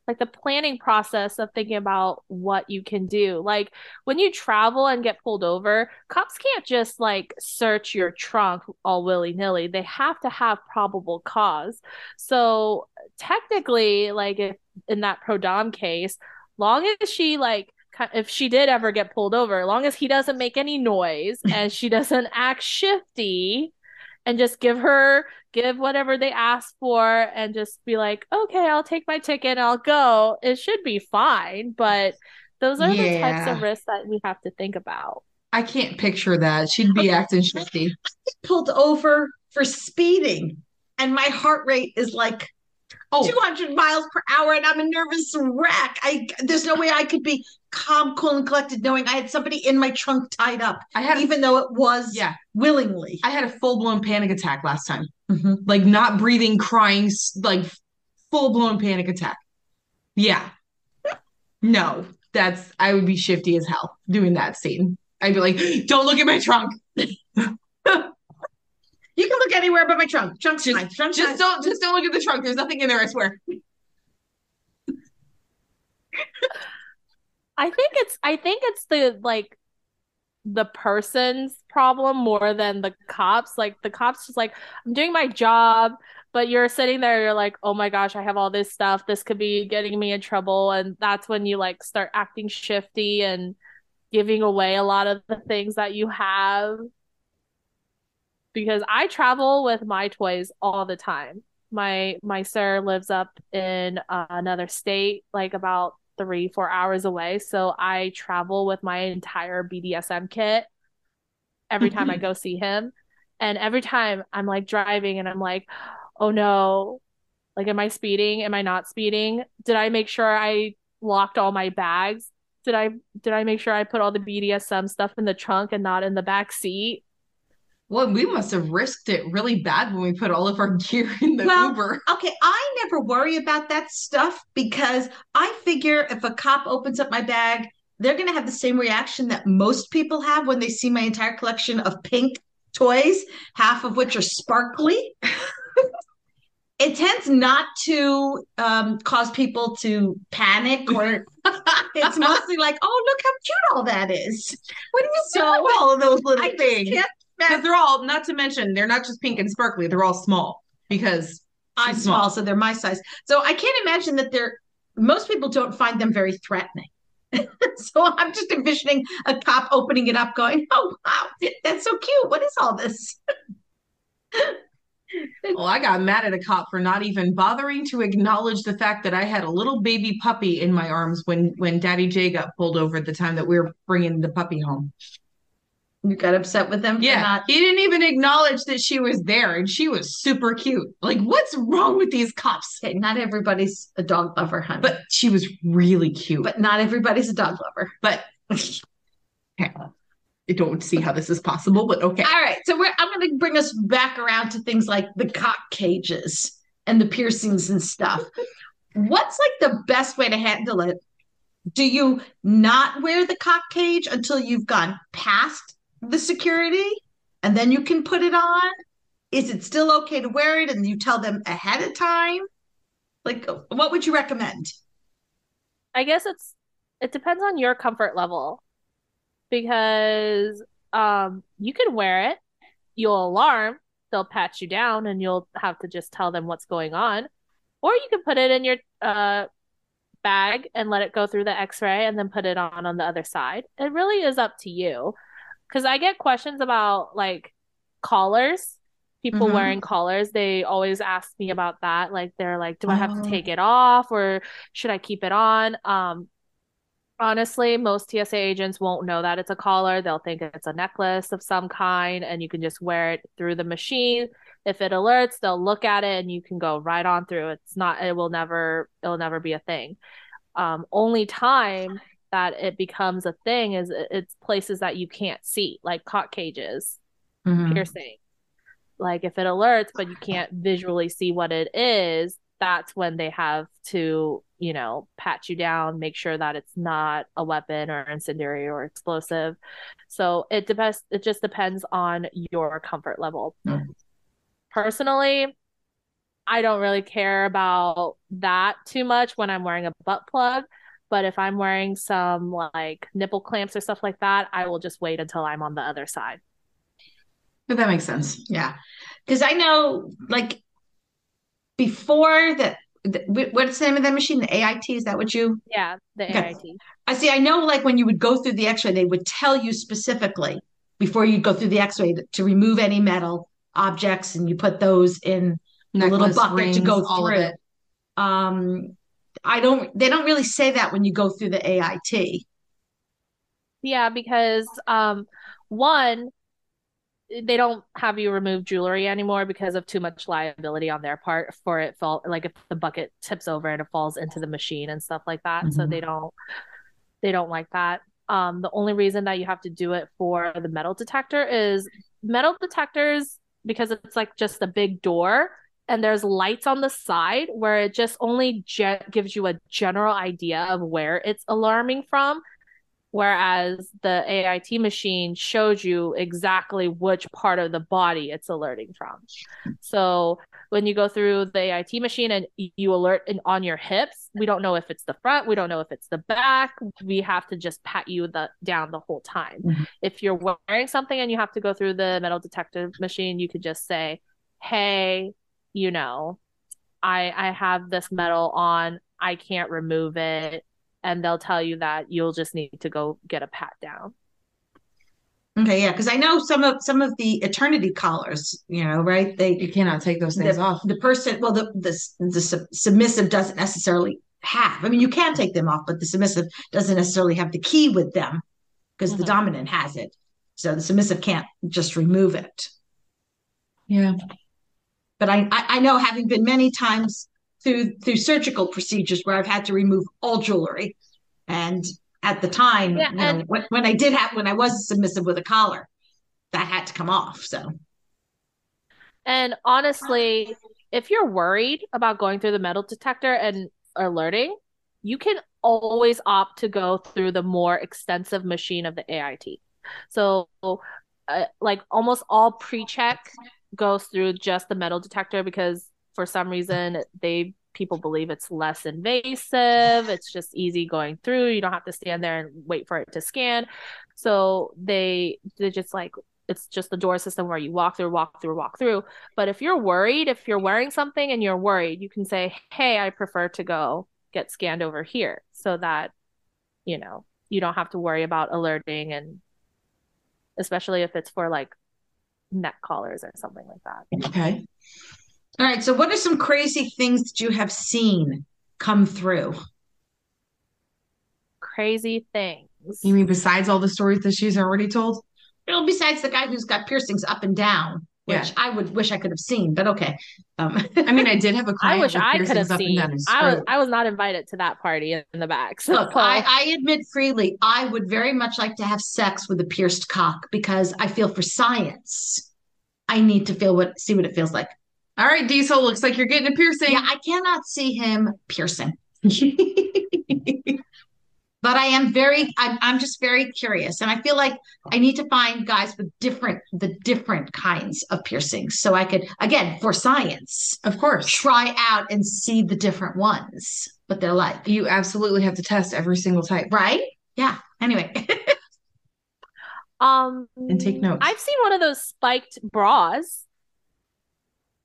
like the planning process of thinking about what you can do. Like when you travel and get pulled over, cops can't just like search your trunk all willy-nilly. They have to have probable cause. So technically, like if in that pro dom case, long as she like if she did ever get pulled over, long as he doesn't make any noise and she doesn't act shifty and just give her give whatever they ask for and just be like, okay, I'll take my ticket, I'll go. It should be fine, but those are the types of risks that we have to think about. I can't picture that. She'd be acting shifty. Pulled over for speeding, and my heart rate is like Oh, 200 miles per hour and I'm a nervous wreck. I there's no way I could be calm, cool, and collected knowing I had somebody in my trunk tied up, I had a, even though it was yeah, willingly. I had a full blown panic attack last time. Mhm. Like not breathing, crying, like full blown panic attack. Yeah. No, that's I would be shifty as hell doing that scene. I'd be like, don't look at my trunk. You can look anywhere but my trunk. Trunk's Just- fine. Trunk's Just fine. don't just don't look at the trunk. There's nothing in there, I swear. I think it's I think it's the like the person's problem more than the cops. Like the cops just like, I'm doing my job, but you're sitting there, you're like, oh my gosh, I have all this stuff. This could be getting me in trouble. And that's when you like start acting shifty and giving away a lot of the things that you have. Because I travel with my toys all the time. My my sir lives up in uh, another state, like about three, four hours away. So I travel with my entire BDSM kit every time I go see him. And every time I'm like driving and I'm like, oh no, like, am I speeding? Am I not speeding? Did I make sure I locked all my bags. Did I did I make sure I put all the BDSM stuff in the trunk and not in the back seat? Well, we must have risked it really bad when we put all of our gear in the Well, Uber. Okay, I never worry about that stuff because I figure if a cop opens up my bag, they're going to have the same reaction that most people have when they see my entire collection of pink toys, half of which are sparkly. it tends not to um, cause people to panic or it's mostly like, oh, look how cute all that is. What do you So, all of those little I things? can't Because they're all, not to mention, they're not just pink and sparkly, they're all small because I'm she's small, so they're my size. So I can't imagine that they're most people don't find them very threatening. so I'm just envisioning a cop opening it up, going, "Oh wow, that's so cute! What is all this?" Well, I got mad at a cop for not even bothering to acknowledge the fact that I had a little baby puppy in my arms when when Daddy J got pulled over at the time that we were bringing the puppy home. You got upset with them for Yeah, not. he didn't even acknowledge that she was there, and she was super cute. Like, what's wrong with these cops? Okay, not everybody's a dog lover, honey. But she was really cute. but not everybody's a dog lover. But okay. I don't see how this is possible, but okay. All right, so we're, I'm going to bring us back around to things like the cock cages and the piercings and stuff. What's like the best way to handle it? Do you not wear the cock cage until you've gone past the security and then you can put it on? Is it still okay to wear it and you tell them ahead of time? Like, what would you recommend? I guess it's it depends on your comfort level because um you can wear it, you'll alarm, they'll pat you down and you'll have to just tell them what's going on. Or you can put it in your uh bag and let it go through the x-ray and then put it on on the other side. It really is up to you. Cuz I get questions about like collars. People Mhm. wearing collars, they always ask me about that. Like they're like, do I have Oh. to take it off or should I keep it on? Um honestly, most TSA agents won't know that it's a collar. They'll think it's a necklace of some kind and you can just wear it through the machine. If it alerts, they'll look at it and you can go right on through. It's not it will never it'll never be a thing. Um only time that it becomes a thing is it's places that you can't see, like cock cages, Mm-hmm. piercing. Like if it alerts but you can't visually see what it is, that's when they have to, you know, pat you down, make sure that it's not a weapon or incendiary or explosive. So it depends it just depends on your comfort level. Mm. Personally, I don't really care about that too much when I'm wearing a butt plug. But if I'm wearing some like nipple clamps or stuff like that, I will just wait until I'm on the other side. But that makes sense. Yeah. Because I know, like, before that, what's the name of that machine? The AIT? Is that what you? Yeah, the Okay. AIT. I see. I know, like, when you would go through the x ray, they would tell you specifically before you go through the x ray to, to remove any metal objects and you put those in a little Necklace, bucket to go rings, all of through. it. Um, I don't, they don't really say that when you go through the AIT. Yeah, because um one they don't have you remove jewelry anymore because of too much liability on their part for it fall like if the bucket tips over and it falls into the machine and stuff like that. So Mhm. they don't they don't like that. Um the only reason that you have to do it for the metal detector is metal detectors because it's like just a big door and there's lights on the side where it just only ge- gives you a general idea of where it's alarming from whereas the AIT machine shows you exactly which part of the body it's alerting from. So when you go through the AIT machine and you alert on your hips, we don't know if it's the front, we don't know if it's the back. We have to just pat you the, down the whole time. Mhm. If you're wearing something and you have to go through the metal detector machine, you could just say, "Hey, you know, I I have this metal on. I can't remove it." And they'll tell you that you'll just need to go get a pat down. Okay, yeah, because I know some of some of the eternity collars, you know, right? They You cannot take those things the, off. the person, well, the the the sub- submissive doesn't necessarily have. I mean, you can take them off, but the submissive doesn't necessarily have the key with them because the Mhm. dominant has it. So the submissive can't just remove it. Yeah. But I, I I know having been many times through through surgical procedures where I've had to remove all jewelry, and at the time, Yeah, you know, and- when, when I did have when I was submissive with a collar, that had to come off. So And honestly, if you're worried about going through the metal detector and alerting, you can always opt to go through the more extensive machine of the AIT. So, uh, like almost all pre-check goes through just the metal detector because for some reason they people believe it's less invasive. It's just easy going through. You don't have to stand there and wait for it to scan. So they they just like it's just the door system where you walk through, walk through, walk through. But if you're worried, if you're wearing something and you're worried, you can say, "Hey, I prefer to go get scanned over here," so that you know you don't have to worry about alerting and especially if it's for like neck collars or something like that. Okay. all right. So what are some crazy things that you have seen come through? Crazy things. You mean besides all the stories that she's already told? You know, besides the guy who's got piercings up and down, which Yeah. I would wish I could have seen, but okay. Um, I mean, I did have a I wish I could have seen. I was. I was not invited to that party in the back. So Look, I, I admit freely, I would very much like to have sex with a pierced cock because I feel for science. I need to feel what see what it feels like. All right, Diesel, looks like you're getting a piercing. Yeah, I cannot see him piercing, but I am very I'm I'm just very curious. And I feel like I need to find guys with different the different kinds of piercings so I could again for science of course. try out and see the different ones, what they're like. You absolutely have to test every single type. Right? Yeah. Anyway. um And take notes. I've seen one of those spiked bras.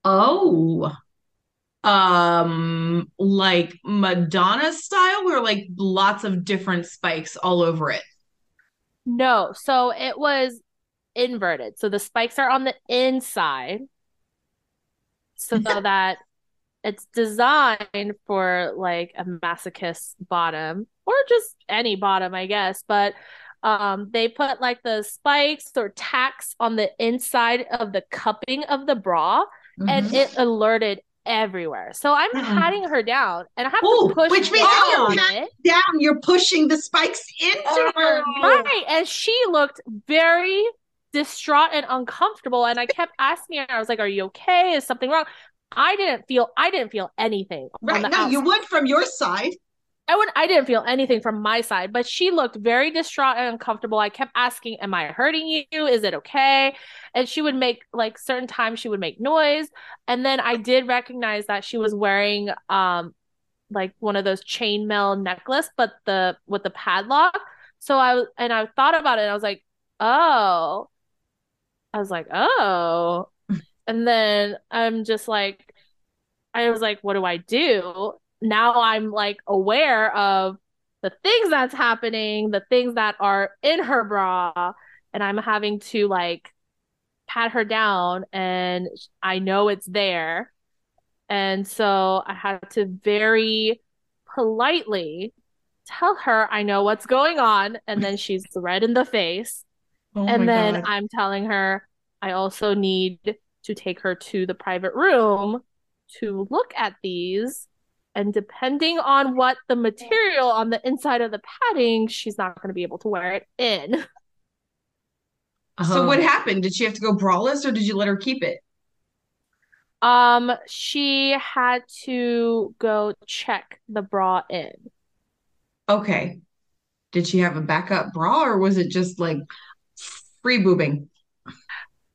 oh. Um, like Madonna style, or like lots of different spikes all over it. No, so it was inverted. So the spikes are on the inside so that it's designed for like a masochist bottom or just any bottom, I guess. But um, they put like the spikes or tacks on the inside of the cupping of the bra and Mhm. it alerted everywhere. So I'm Mm-mm. patting her down and I have Ooh, to push which means down if you're on it. down, you're pushing the spikes into oh, her. Right. And she looked very distraught and uncomfortable. And I kept asking her, I was like, Are you okay? Is something wrong? I didn't feel I didn't feel anything Right. No, you would from your side. I would I didn't feel anything from my side, but she looked very distraught and uncomfortable. I kept asking, Am I hurting you? Is it okay? And she would make like certain times she would make noise. And then I did recognize that she was wearing um like one of those chainmail necklace, but the with the padlock. So I was and I thought about it I was like, oh. I was like, oh. And then I'm just like, I was like, what do I do? Now I'm like aware of the things that's happening, the things that are in her bra, and I'm having to like pat her down and I know it's there. And so I had to very politely tell her I know what's going on. And then she's red in the face. Oh and then God. I'm telling her I also need to take her to the private room to look at these. And depending on what the material on the inside of the padding, she's not going to be able to wear it in. So what Oh. happened? Did she have to go braless or did you let her keep it? Um, she had to go check the bra in. Okay. Did she have a backup bra or was it just like free boobing?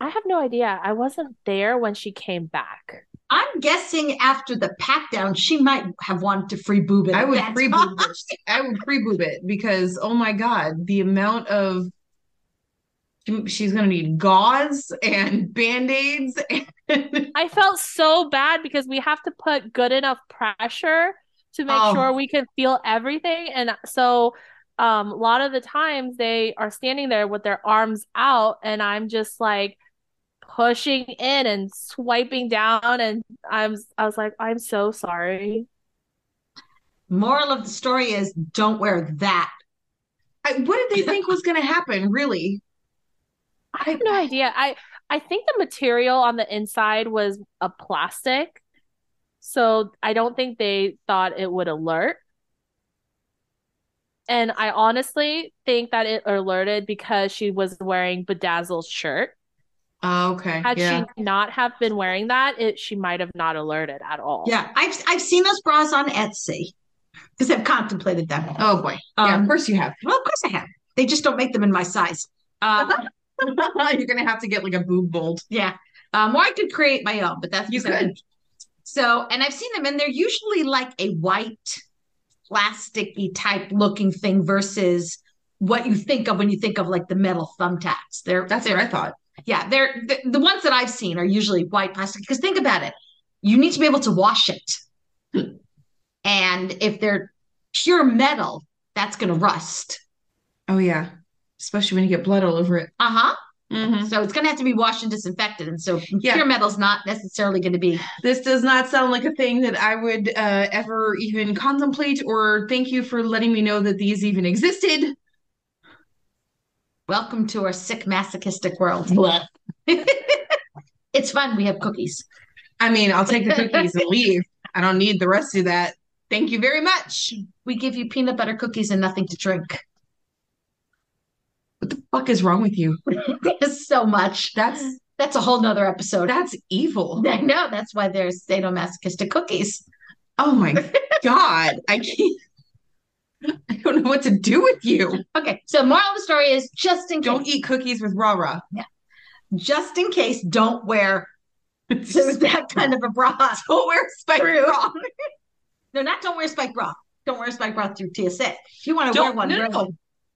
I have no idea. I wasn't there when she came back. I'm guessing after the pat down, she might have wanted to free boob it. I would free boob it. I would free boob it because oh my God, the amount of she's gonna need gauze and band-aids and I felt so bad because we have to put good enough pressure to make Oh. sure we can feel everything. And so um a lot of the times they are standing there with their arms out and I'm just like pushing in and swiping down and I'm I was like, I'm so sorry. Moral of the story is don't wear that. I, what did they think was gonna happen, really? I have no idea. I I think the material on the inside was a plastic. So I don't think they thought it would alert. And I honestly think that it alerted because she was wearing bedazzled shirt. Oh, okay. Had yeah. she not have been wearing that, it she might have not alerted at all. Yeah, I've I've seen those bras on Etsy because I've contemplated them. Oh boy. yeah, Um, of course you have. Well, of course I have. They just don't make them in my size. Uh, You're gonna have to get like a boob mold. yeah. Um, or I could create my own, but that's You beside- could. So, and I've seen them, and they're usually like a white, plasticky type looking thing versus what you think of when you think of like the metal thumbtacks. They're That's they're, what I thought. Yeah, they're the, the ones that I've seen are usually white plastic. Because think about it, you need to be able to wash it, and if they're pure metal, that's going to rust. Oh yeah. Especially when you get blood all over it. Uh huh. Mhm. So it's going to have to be washed and disinfected, and so Yeah. pure metal's not necessarily going to be. This does not sound like a thing that I would uh, ever even contemplate or thank you for letting me know that these even existed. Welcome to our sick masochistic world. it's fun. We have cookies. I mean, I'll take the cookies and leave. I don't need the rest of that. Thank you very much. We give you peanut butter cookies and nothing to drink. What the fuck is wrong with you? There's so much. That's That's a whole nother episode. that's evil. I know. That's why there's sadomasochistic cookies. Oh my god. I can't I don't know what to do with you. Okay. So moral of the story is just in case, Don't eat cookies with rah rah. just in case, don't wear that kind of a bra. Don't wear spike True. bra. No, not don't wear spike bra. Don't wear a spike bra through TSA. If you want to wear one, no, wear no.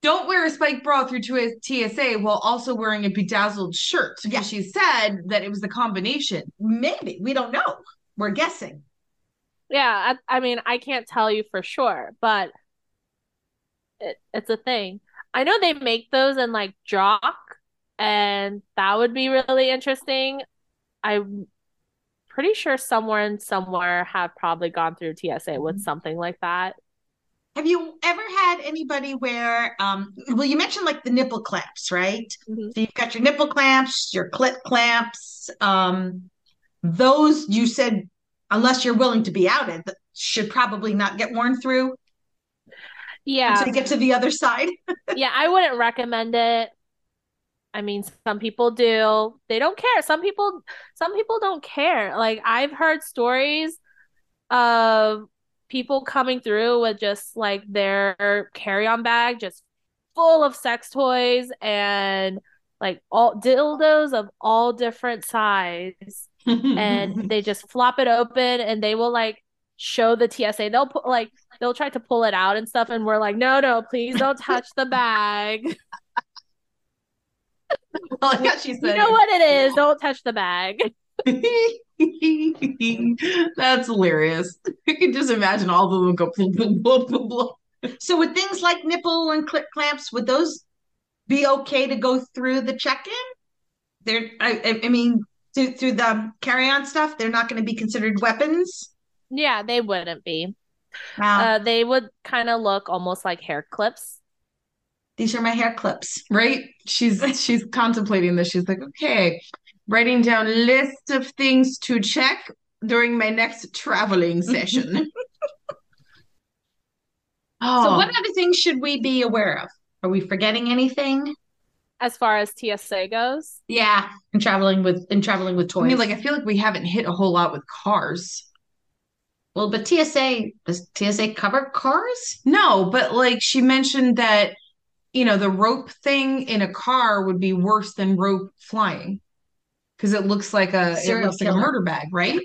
Don't wear a spike bra through to a TSA while also wearing a bedazzled shirt. Yeah. She said that it was the combination. maybe we don't know. We're guessing. Yeah, I, I mean, I can't tell you for sure, but it, it's a thing. I know they make those in like Jock, and that would be really interesting. I'm pretty sure somewhere and somewhere have probably gone through TSA with something like that. Have you ever had anybody wear? Um, well, you mentioned like the nipple clamps, right? Mhm. So you've got your nipple clamps, your clit clamps. Um, those you said, unless you're willing to be outed, should probably not get worn through Yeah, To get to the other side. yeah, I wouldn't recommend it. I mean, some people do. They don't care. Some people, some people don't care. Like I've heard stories of people coming through with just like their carry-on bag just full of sex toys and like all dildos of all different size and they just flop it open and they will like show the TSA. They'll put like they'll try to pull it out and stuff and we're like, "No, no, please don't touch the bag." well, yeah, she You said know what it is. Don't touch the bag. That's hilarious. You can just imagine all of them go blah, blah, blah, blah, blah. So with things like nipple and clip clamps, would those be okay to go through the check-in? They're, I, I- I mean, through, through the carry-on stuff, they're not going to be considered weapons. Yeah, they wouldn't be. Wow, Uh, they would kind of look almost like hair clips. these are my hair clips. Right? She's she's contemplating this. She's like, okay, writing down list of things to check during my next traveling session. oh, So, what other things should we be aware of? Are we forgetting anything? As far as TSA goes, Yeah, and traveling with and traveling with toys. I mean, like I feel like we haven't hit a whole lot with cars. Well, but TSA does TSA cover cars? No, but like she mentioned that, you know, the rope thing in a car would be worse than rope flying because it looks like a it Serial looks like a murder bag, right?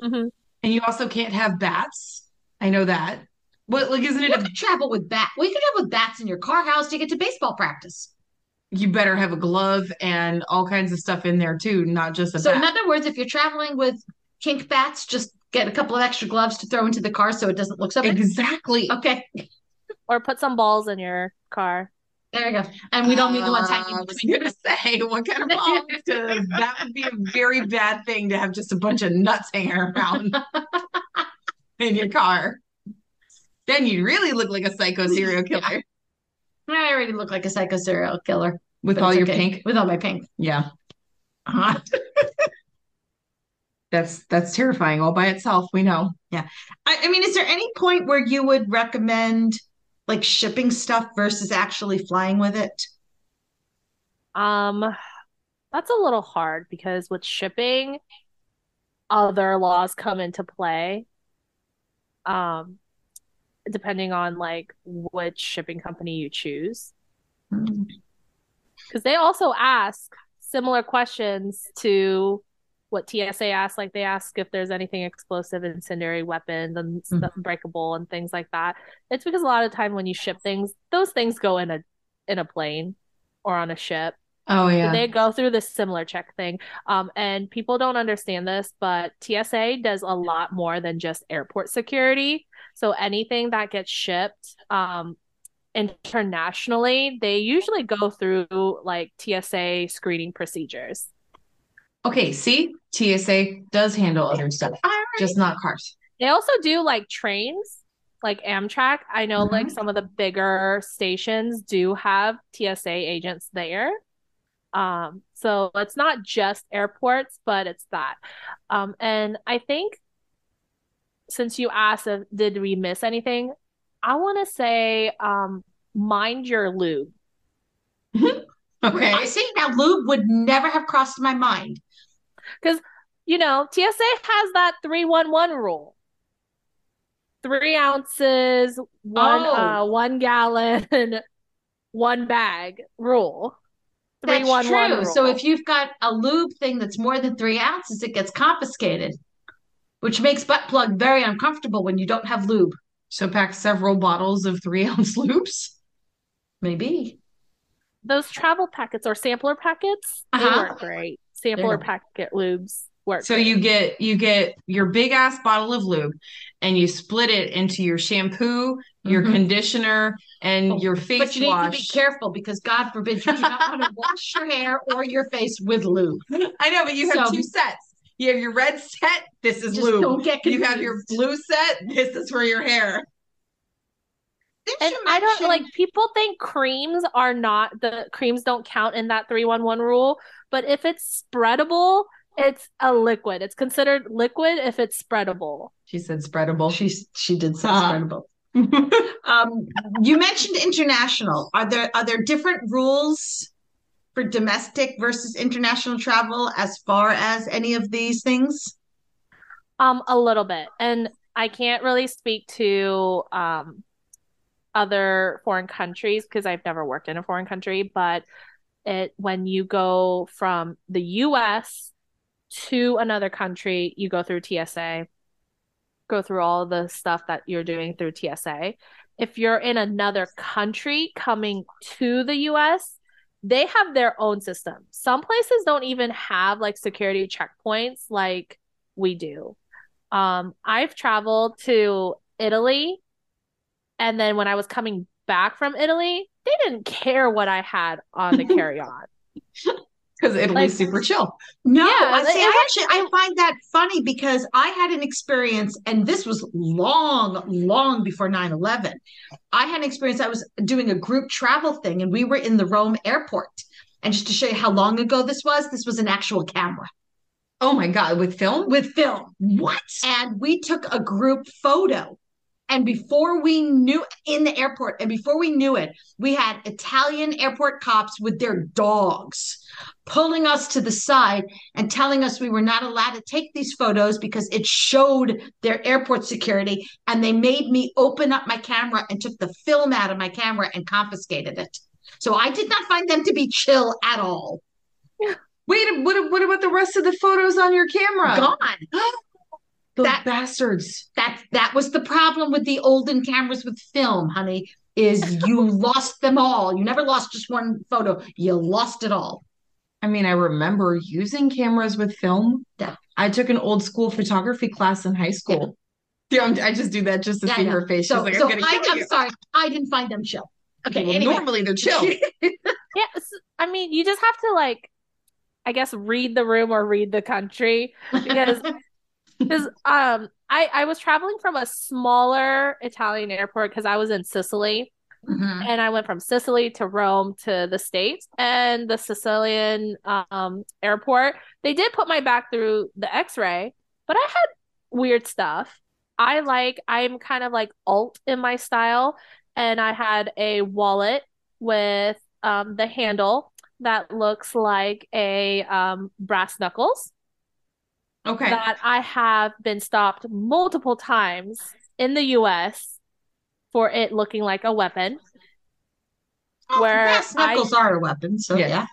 hmm And you also can't have bats. I know that. What like isn't it You a could travel with bat. Well, you could have with bats in your car. How to get to baseball practice? you better have a glove and all kinds of stuff in there too, not just a So, in other words, if you're traveling with kink bats, just get a couple of extra gloves to throw into the car so it doesn't look so bad. Exactly. Okay, or put some balls in your car. there you go. And we don't need the ones hanging Uh, I was between. gonna say what kind of balls because that would be a very bad thing to have just a bunch of nuts hanging around in your car. Then you'd really look like a psycho serial killer I already look like a psycho serial killer with all your okay. pink. With all my pink. Yeah. Uh-huh. That's that's terrifying all by itself. We know. I, I mean, is there any point where you would recommend like shipping stuff versus actually flying with it? Um, that's a little hard because with shipping, other laws come into play. Um, depending on like which shipping company you choose. Because they also ask similar questions to what TSA asks. Like they ask if there's anything explosive, incendiary weapons, and Mhm. stuff breakable and things like that. It's because a lot of time when you ship things, those things go in a in a plane or on a ship. Oh So yeah. they go through this similar check thing. Um, and people don't understand this, but TSA does a lot more than just airport security. So anything that gets shipped um, internationally, they usually go through like TSA screening procedures. Okay, see, TSA does handle other stuff, All right. just not cars. They also do like trains, like Amtrak. I know like some of the bigger stations do have TSA agents there. Um, so it's not just airports, but it's that. Um, and I think since you asked if did we miss anything, I want to say um, mind your lube. Okay. I see now lube would never have crossed my mind. Because, you know, TSA has that 311 rule. Three ounces, one Oh. uh one gallon, one bag rule. That's 311 true. So rule. if you've got a lube thing that's more than three ounces, it gets confiscated, which makes butt plug very uncomfortable when you don't have lube. So pack several bottles of three ounce loops. Maybe. those travel packets or sampler packets, they Uh-huh. work great. Sampler Yeah. packet lubes work. So you get you get your big ass bottle of lube and you split it into your shampoo, your Mhm. conditioner, and your face But you need to be careful because God forbid you do not want to wash your hair or your face with lube. I know, but you have So- two sets. You have your red set, this is Just lube. don't get You have your blue set, this is for your hair. Didn't And I don't mention- like people think creams are not the creams don't count in that 311 rule, but if it's spreadable, it's a liquid. It's considered liquid if it's spreadable. She said spreadable. She she did say Ah. spreadable. Um, you mentioned international. Are there are there different rules for domestic versus international travel as far as any of these things? Um, a little bit. And I can't really speak to um other foreign countries because I've never worked in a foreign country, but it when you go from the US to another country, you go through TSA, go through all the stuff that you're doing through TSA. If you're in another country coming to the US, they have their own system. Some places don't even have like security checkpoints like we do. Um, I've traveled to Italy, and then when I was coming back from Italy, they didn't care what I had on the carry-on. Because Italy's Like- super chill. No, Yeah, I like, see. I actually I find that funny because I had an experience, and this was long, long before 9-11. I had an experience. I was doing a group travel thing, and we were in the Rome airport. And just to show you how long ago this was, this was an actual camera Oh my God, with film? with film. What? And we took a group photo. And before we knew in the airport, and before we knew it, we had Italian airport cops with their dogs pulling us to the side and telling us we were not allowed to take these photos because it showed their airport security. And they made me open up my camera and took the film out of my camera and confiscated it. So I did not find them to be chill at all. Wait, what, what about the rest of the photos on your camera? Gone. Those That- bastards. that that was the problem with the olden cameras with film, honey, is you lost them all. You never lost just one photo. You lost it all. I mean, I remember using cameras with film. Yeah. I took an old school photography class in high school. Yeah, I'm- I just do that just to Yeah, see I her face. She's So, like, so I'm I, I'm sorry, I didn't find them chill. Okay, Well, anyway. normally they're chill. Yeah, I mean, you just have to like, I guess, read the room or read the country because because um I I was traveling from a smaller Italian airport because I was in Sicily Mhm. and I went from Sicily to Rome to the States and the Sicilian um airport they did put my back through the X-ray but I had weird stuff. I like I'm kind of like alt in my style, and I had a wallet with um, the handle that looks like a um, brass knuckles Okay. that I have been stopped multiple times in the US for it looking like a weapon. Oh, Where brass I- knuckles are a weapon, so Yeah.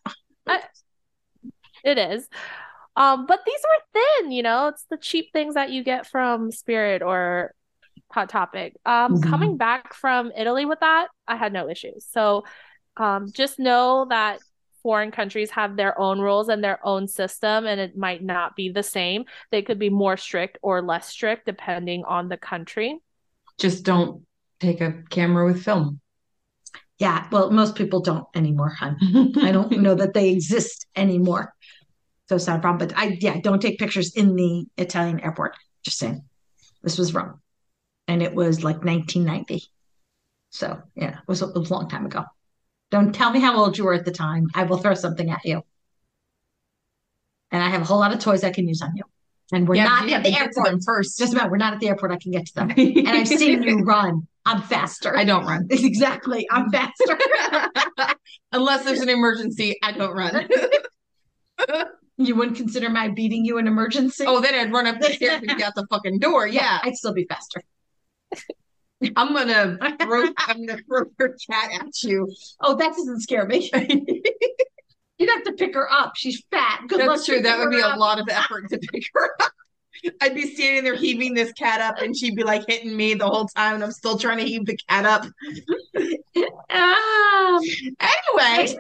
yeah. It is. Um, but these were thin, you know, it's the cheap things that you get from Spirit or Hot Topic. Um, Mhm. coming back from Italy with that, I had no issues. So um, just know that foreign countries have their own rules and their own system, and it might not be the same. They could be more strict or less strict depending on the country. Just don't take a camera with film. Yeah, well, most people don't anymore, hon. I don't know that they exist anymore. So it's not a problem. But I, yeah, don't take pictures in the Italian airport. Just saying. This was Rome. And it was like 1990. So, yeah, it was, a- it was a long time ago. Don't tell me how old you were at the time. I will throw something at you. And I have a whole lot of toys I can use on you. And we're Yeah, not at the to get to airport. first. Just about, we're not at the airport. I can get to them. And I've seen you run. I'm faster. I don't run. Exactly. I'm faster. Unless there's an emergency, I don't run. You wouldn't consider my beating you an emergency? oh, then I'd run up the stairs and get out the fucking door. Yeah. I'd still be faster. I'm gonna throw I'm gonna throw your cat at you. Oh, that doesn't scare me. You'd have to pick her up. She's fat. Good luck That's true. That would be her a lot of effort to pick her up. I'd be standing there heaving this cat up, and she'd be like hitting me the whole time, and I'm still trying to heave the cat up. Ah, Anyway,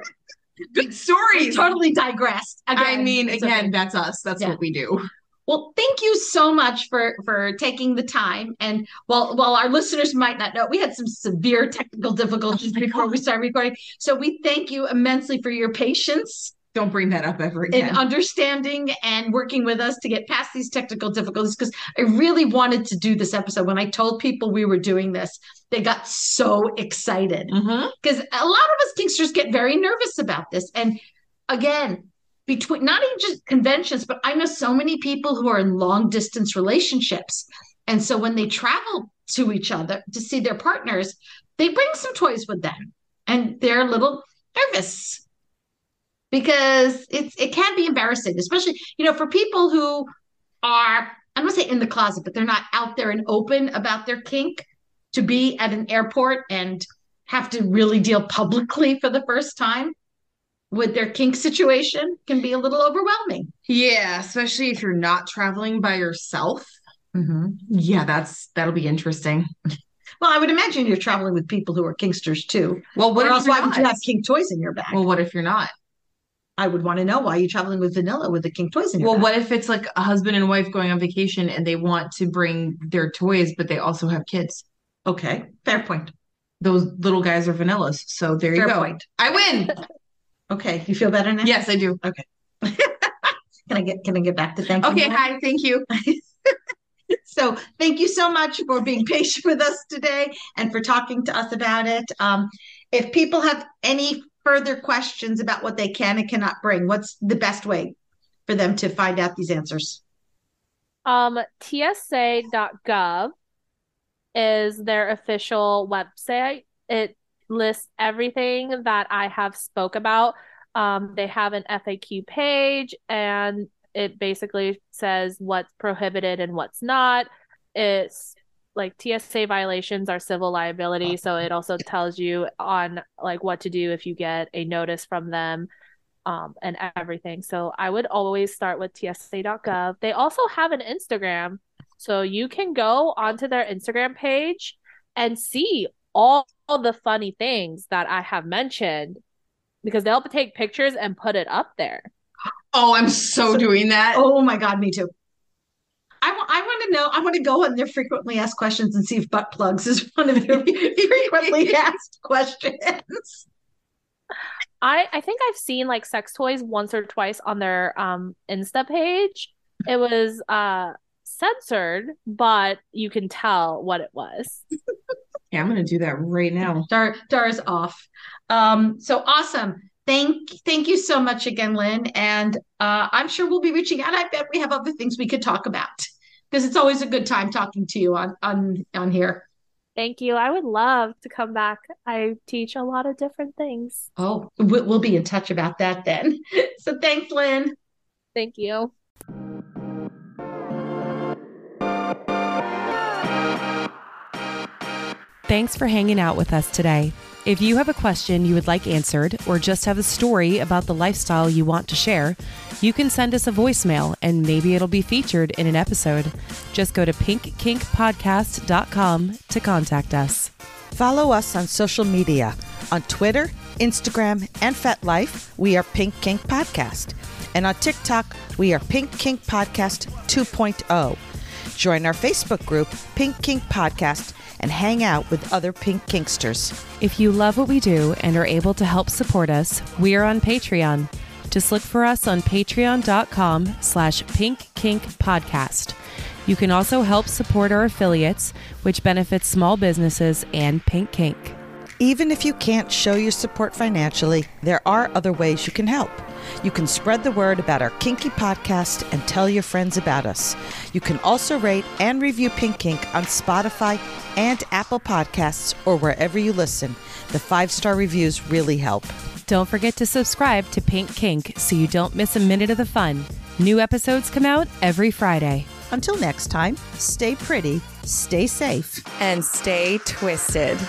good we stories. totally digressed. I mean, again, okay. that's us. That's Yeah. what we do. Well, thank you so much for for taking the time. And while while our listeners might not know, we had some severe technical difficulties oh before we started recording. So we thank you immensely for your patience. Don't bring that up ever in again. understanding and working with us to get past these technical difficulties because I really wanted to do this episode. When I told people we were doing this, they got so excited mm-hmm. because a lot of us Kinksters get very nervous about this. And again, between not even just conventions, but I know so many people who are in long distance relationships. And so when they travel to each other to see their partners, they bring some toys with them and they're a little nervous because it's it can be embarrassing, especially you know for people who are I'm gonna say in the closet, but they're not out there and open about their kink. To be at an airport and have to really deal publicly for the first time with their kink situation can be a little overwhelming. Yeah, especially if you're not traveling by yourself. Mm-hmm. Yeah, that's that'll be interesting. Well, I would imagine you're traveling with people who are kinksters too. Well, what or if else why would you have kink toys in your bag? Well, what if you're not? I would want to know why you're traveling with vanilla with the kink toys in your Well, bag. what if it's like a husband and wife going on vacation and they want to bring their toys, but they also have kids? Okay, fair point. Those little guys are vanillas. So there you Fair go. point. I win. Okay, you feel better now? yes, I do. Okay. can I get can I get back to thanking Okay, you? hi, thank you. So thank you so much for being patient with us today and for talking to us about it. Um, if people have any further questions about what they can and cannot bring, what's the best way for them to find out these answers? Um, TSA.gov is their official website. It lists everything that I have spoke about. Um, they have an FAQ page and it basically says what's prohibited and what's not. It's like TSA violations are civil liability, so it also tells you on like what to do if you get a notice from them um, and everything. So I would always start with TSA.gov. They also have an Instagram, so you can go onto their Instagram page and see all, all the funny things that I have mentioned because they'll take pictures and put it up there. Oh, I'm so doing that. Oh my God, me too. I want I want to know, I want to go on their frequently asked questions and see if butt plugs is one of their frequently asked questions. I I think I've seen like sex toys once or twice on their um Insta page. It was uh censored, but you can tell what it was. Yeah, I'm gonna do that right now. Dar Dar's off. Um, so awesome. Thank thank you so much again, Lynn. And uh, I'm sure we'll be reaching out. I bet we have other things we could talk about. because it's always a good time talking to you on on on here. Thank you. I would love to come back. I teach a lot of different things. Oh, we'll be in touch about that then. So thanks, Lynn. Thank you. Thanks for hanging out with us today. If you have a question you would like answered or just have a story about the lifestyle you want to share, you can send us a voicemail and maybe it'll be featured in an episode. Just go to pinkkinkpodcast.com to contact us. Follow us on social media. On Twitter, Instagram, and FetLife, we are Pink Kink Podcast. And on TikTok, we are Pink Kink Podcast 2.0. Join our Facebook group, Pink Kink Podcast, and hang out with other Pink Kinksters. If you love what we do and are able to help support us, we are on Patreon. Just look for us on patreon.com slash pinkkinkpodcast. You can also help support our affiliates, which benefits small businesses and Pink Kink. Even if you can't show your support financially, there are other ways you can help. You can spread the word about our Kinky podcast and tell your friends about us. You can also rate and review Pink Kink on Spotify and Apple Podcasts or wherever you listen. The five star reviews really help. Don't forget to subscribe to Pink Kink so you don't miss a minute of the fun. New episodes come out every Friday. Until next time, stay pretty, stay safe, and stay twisted.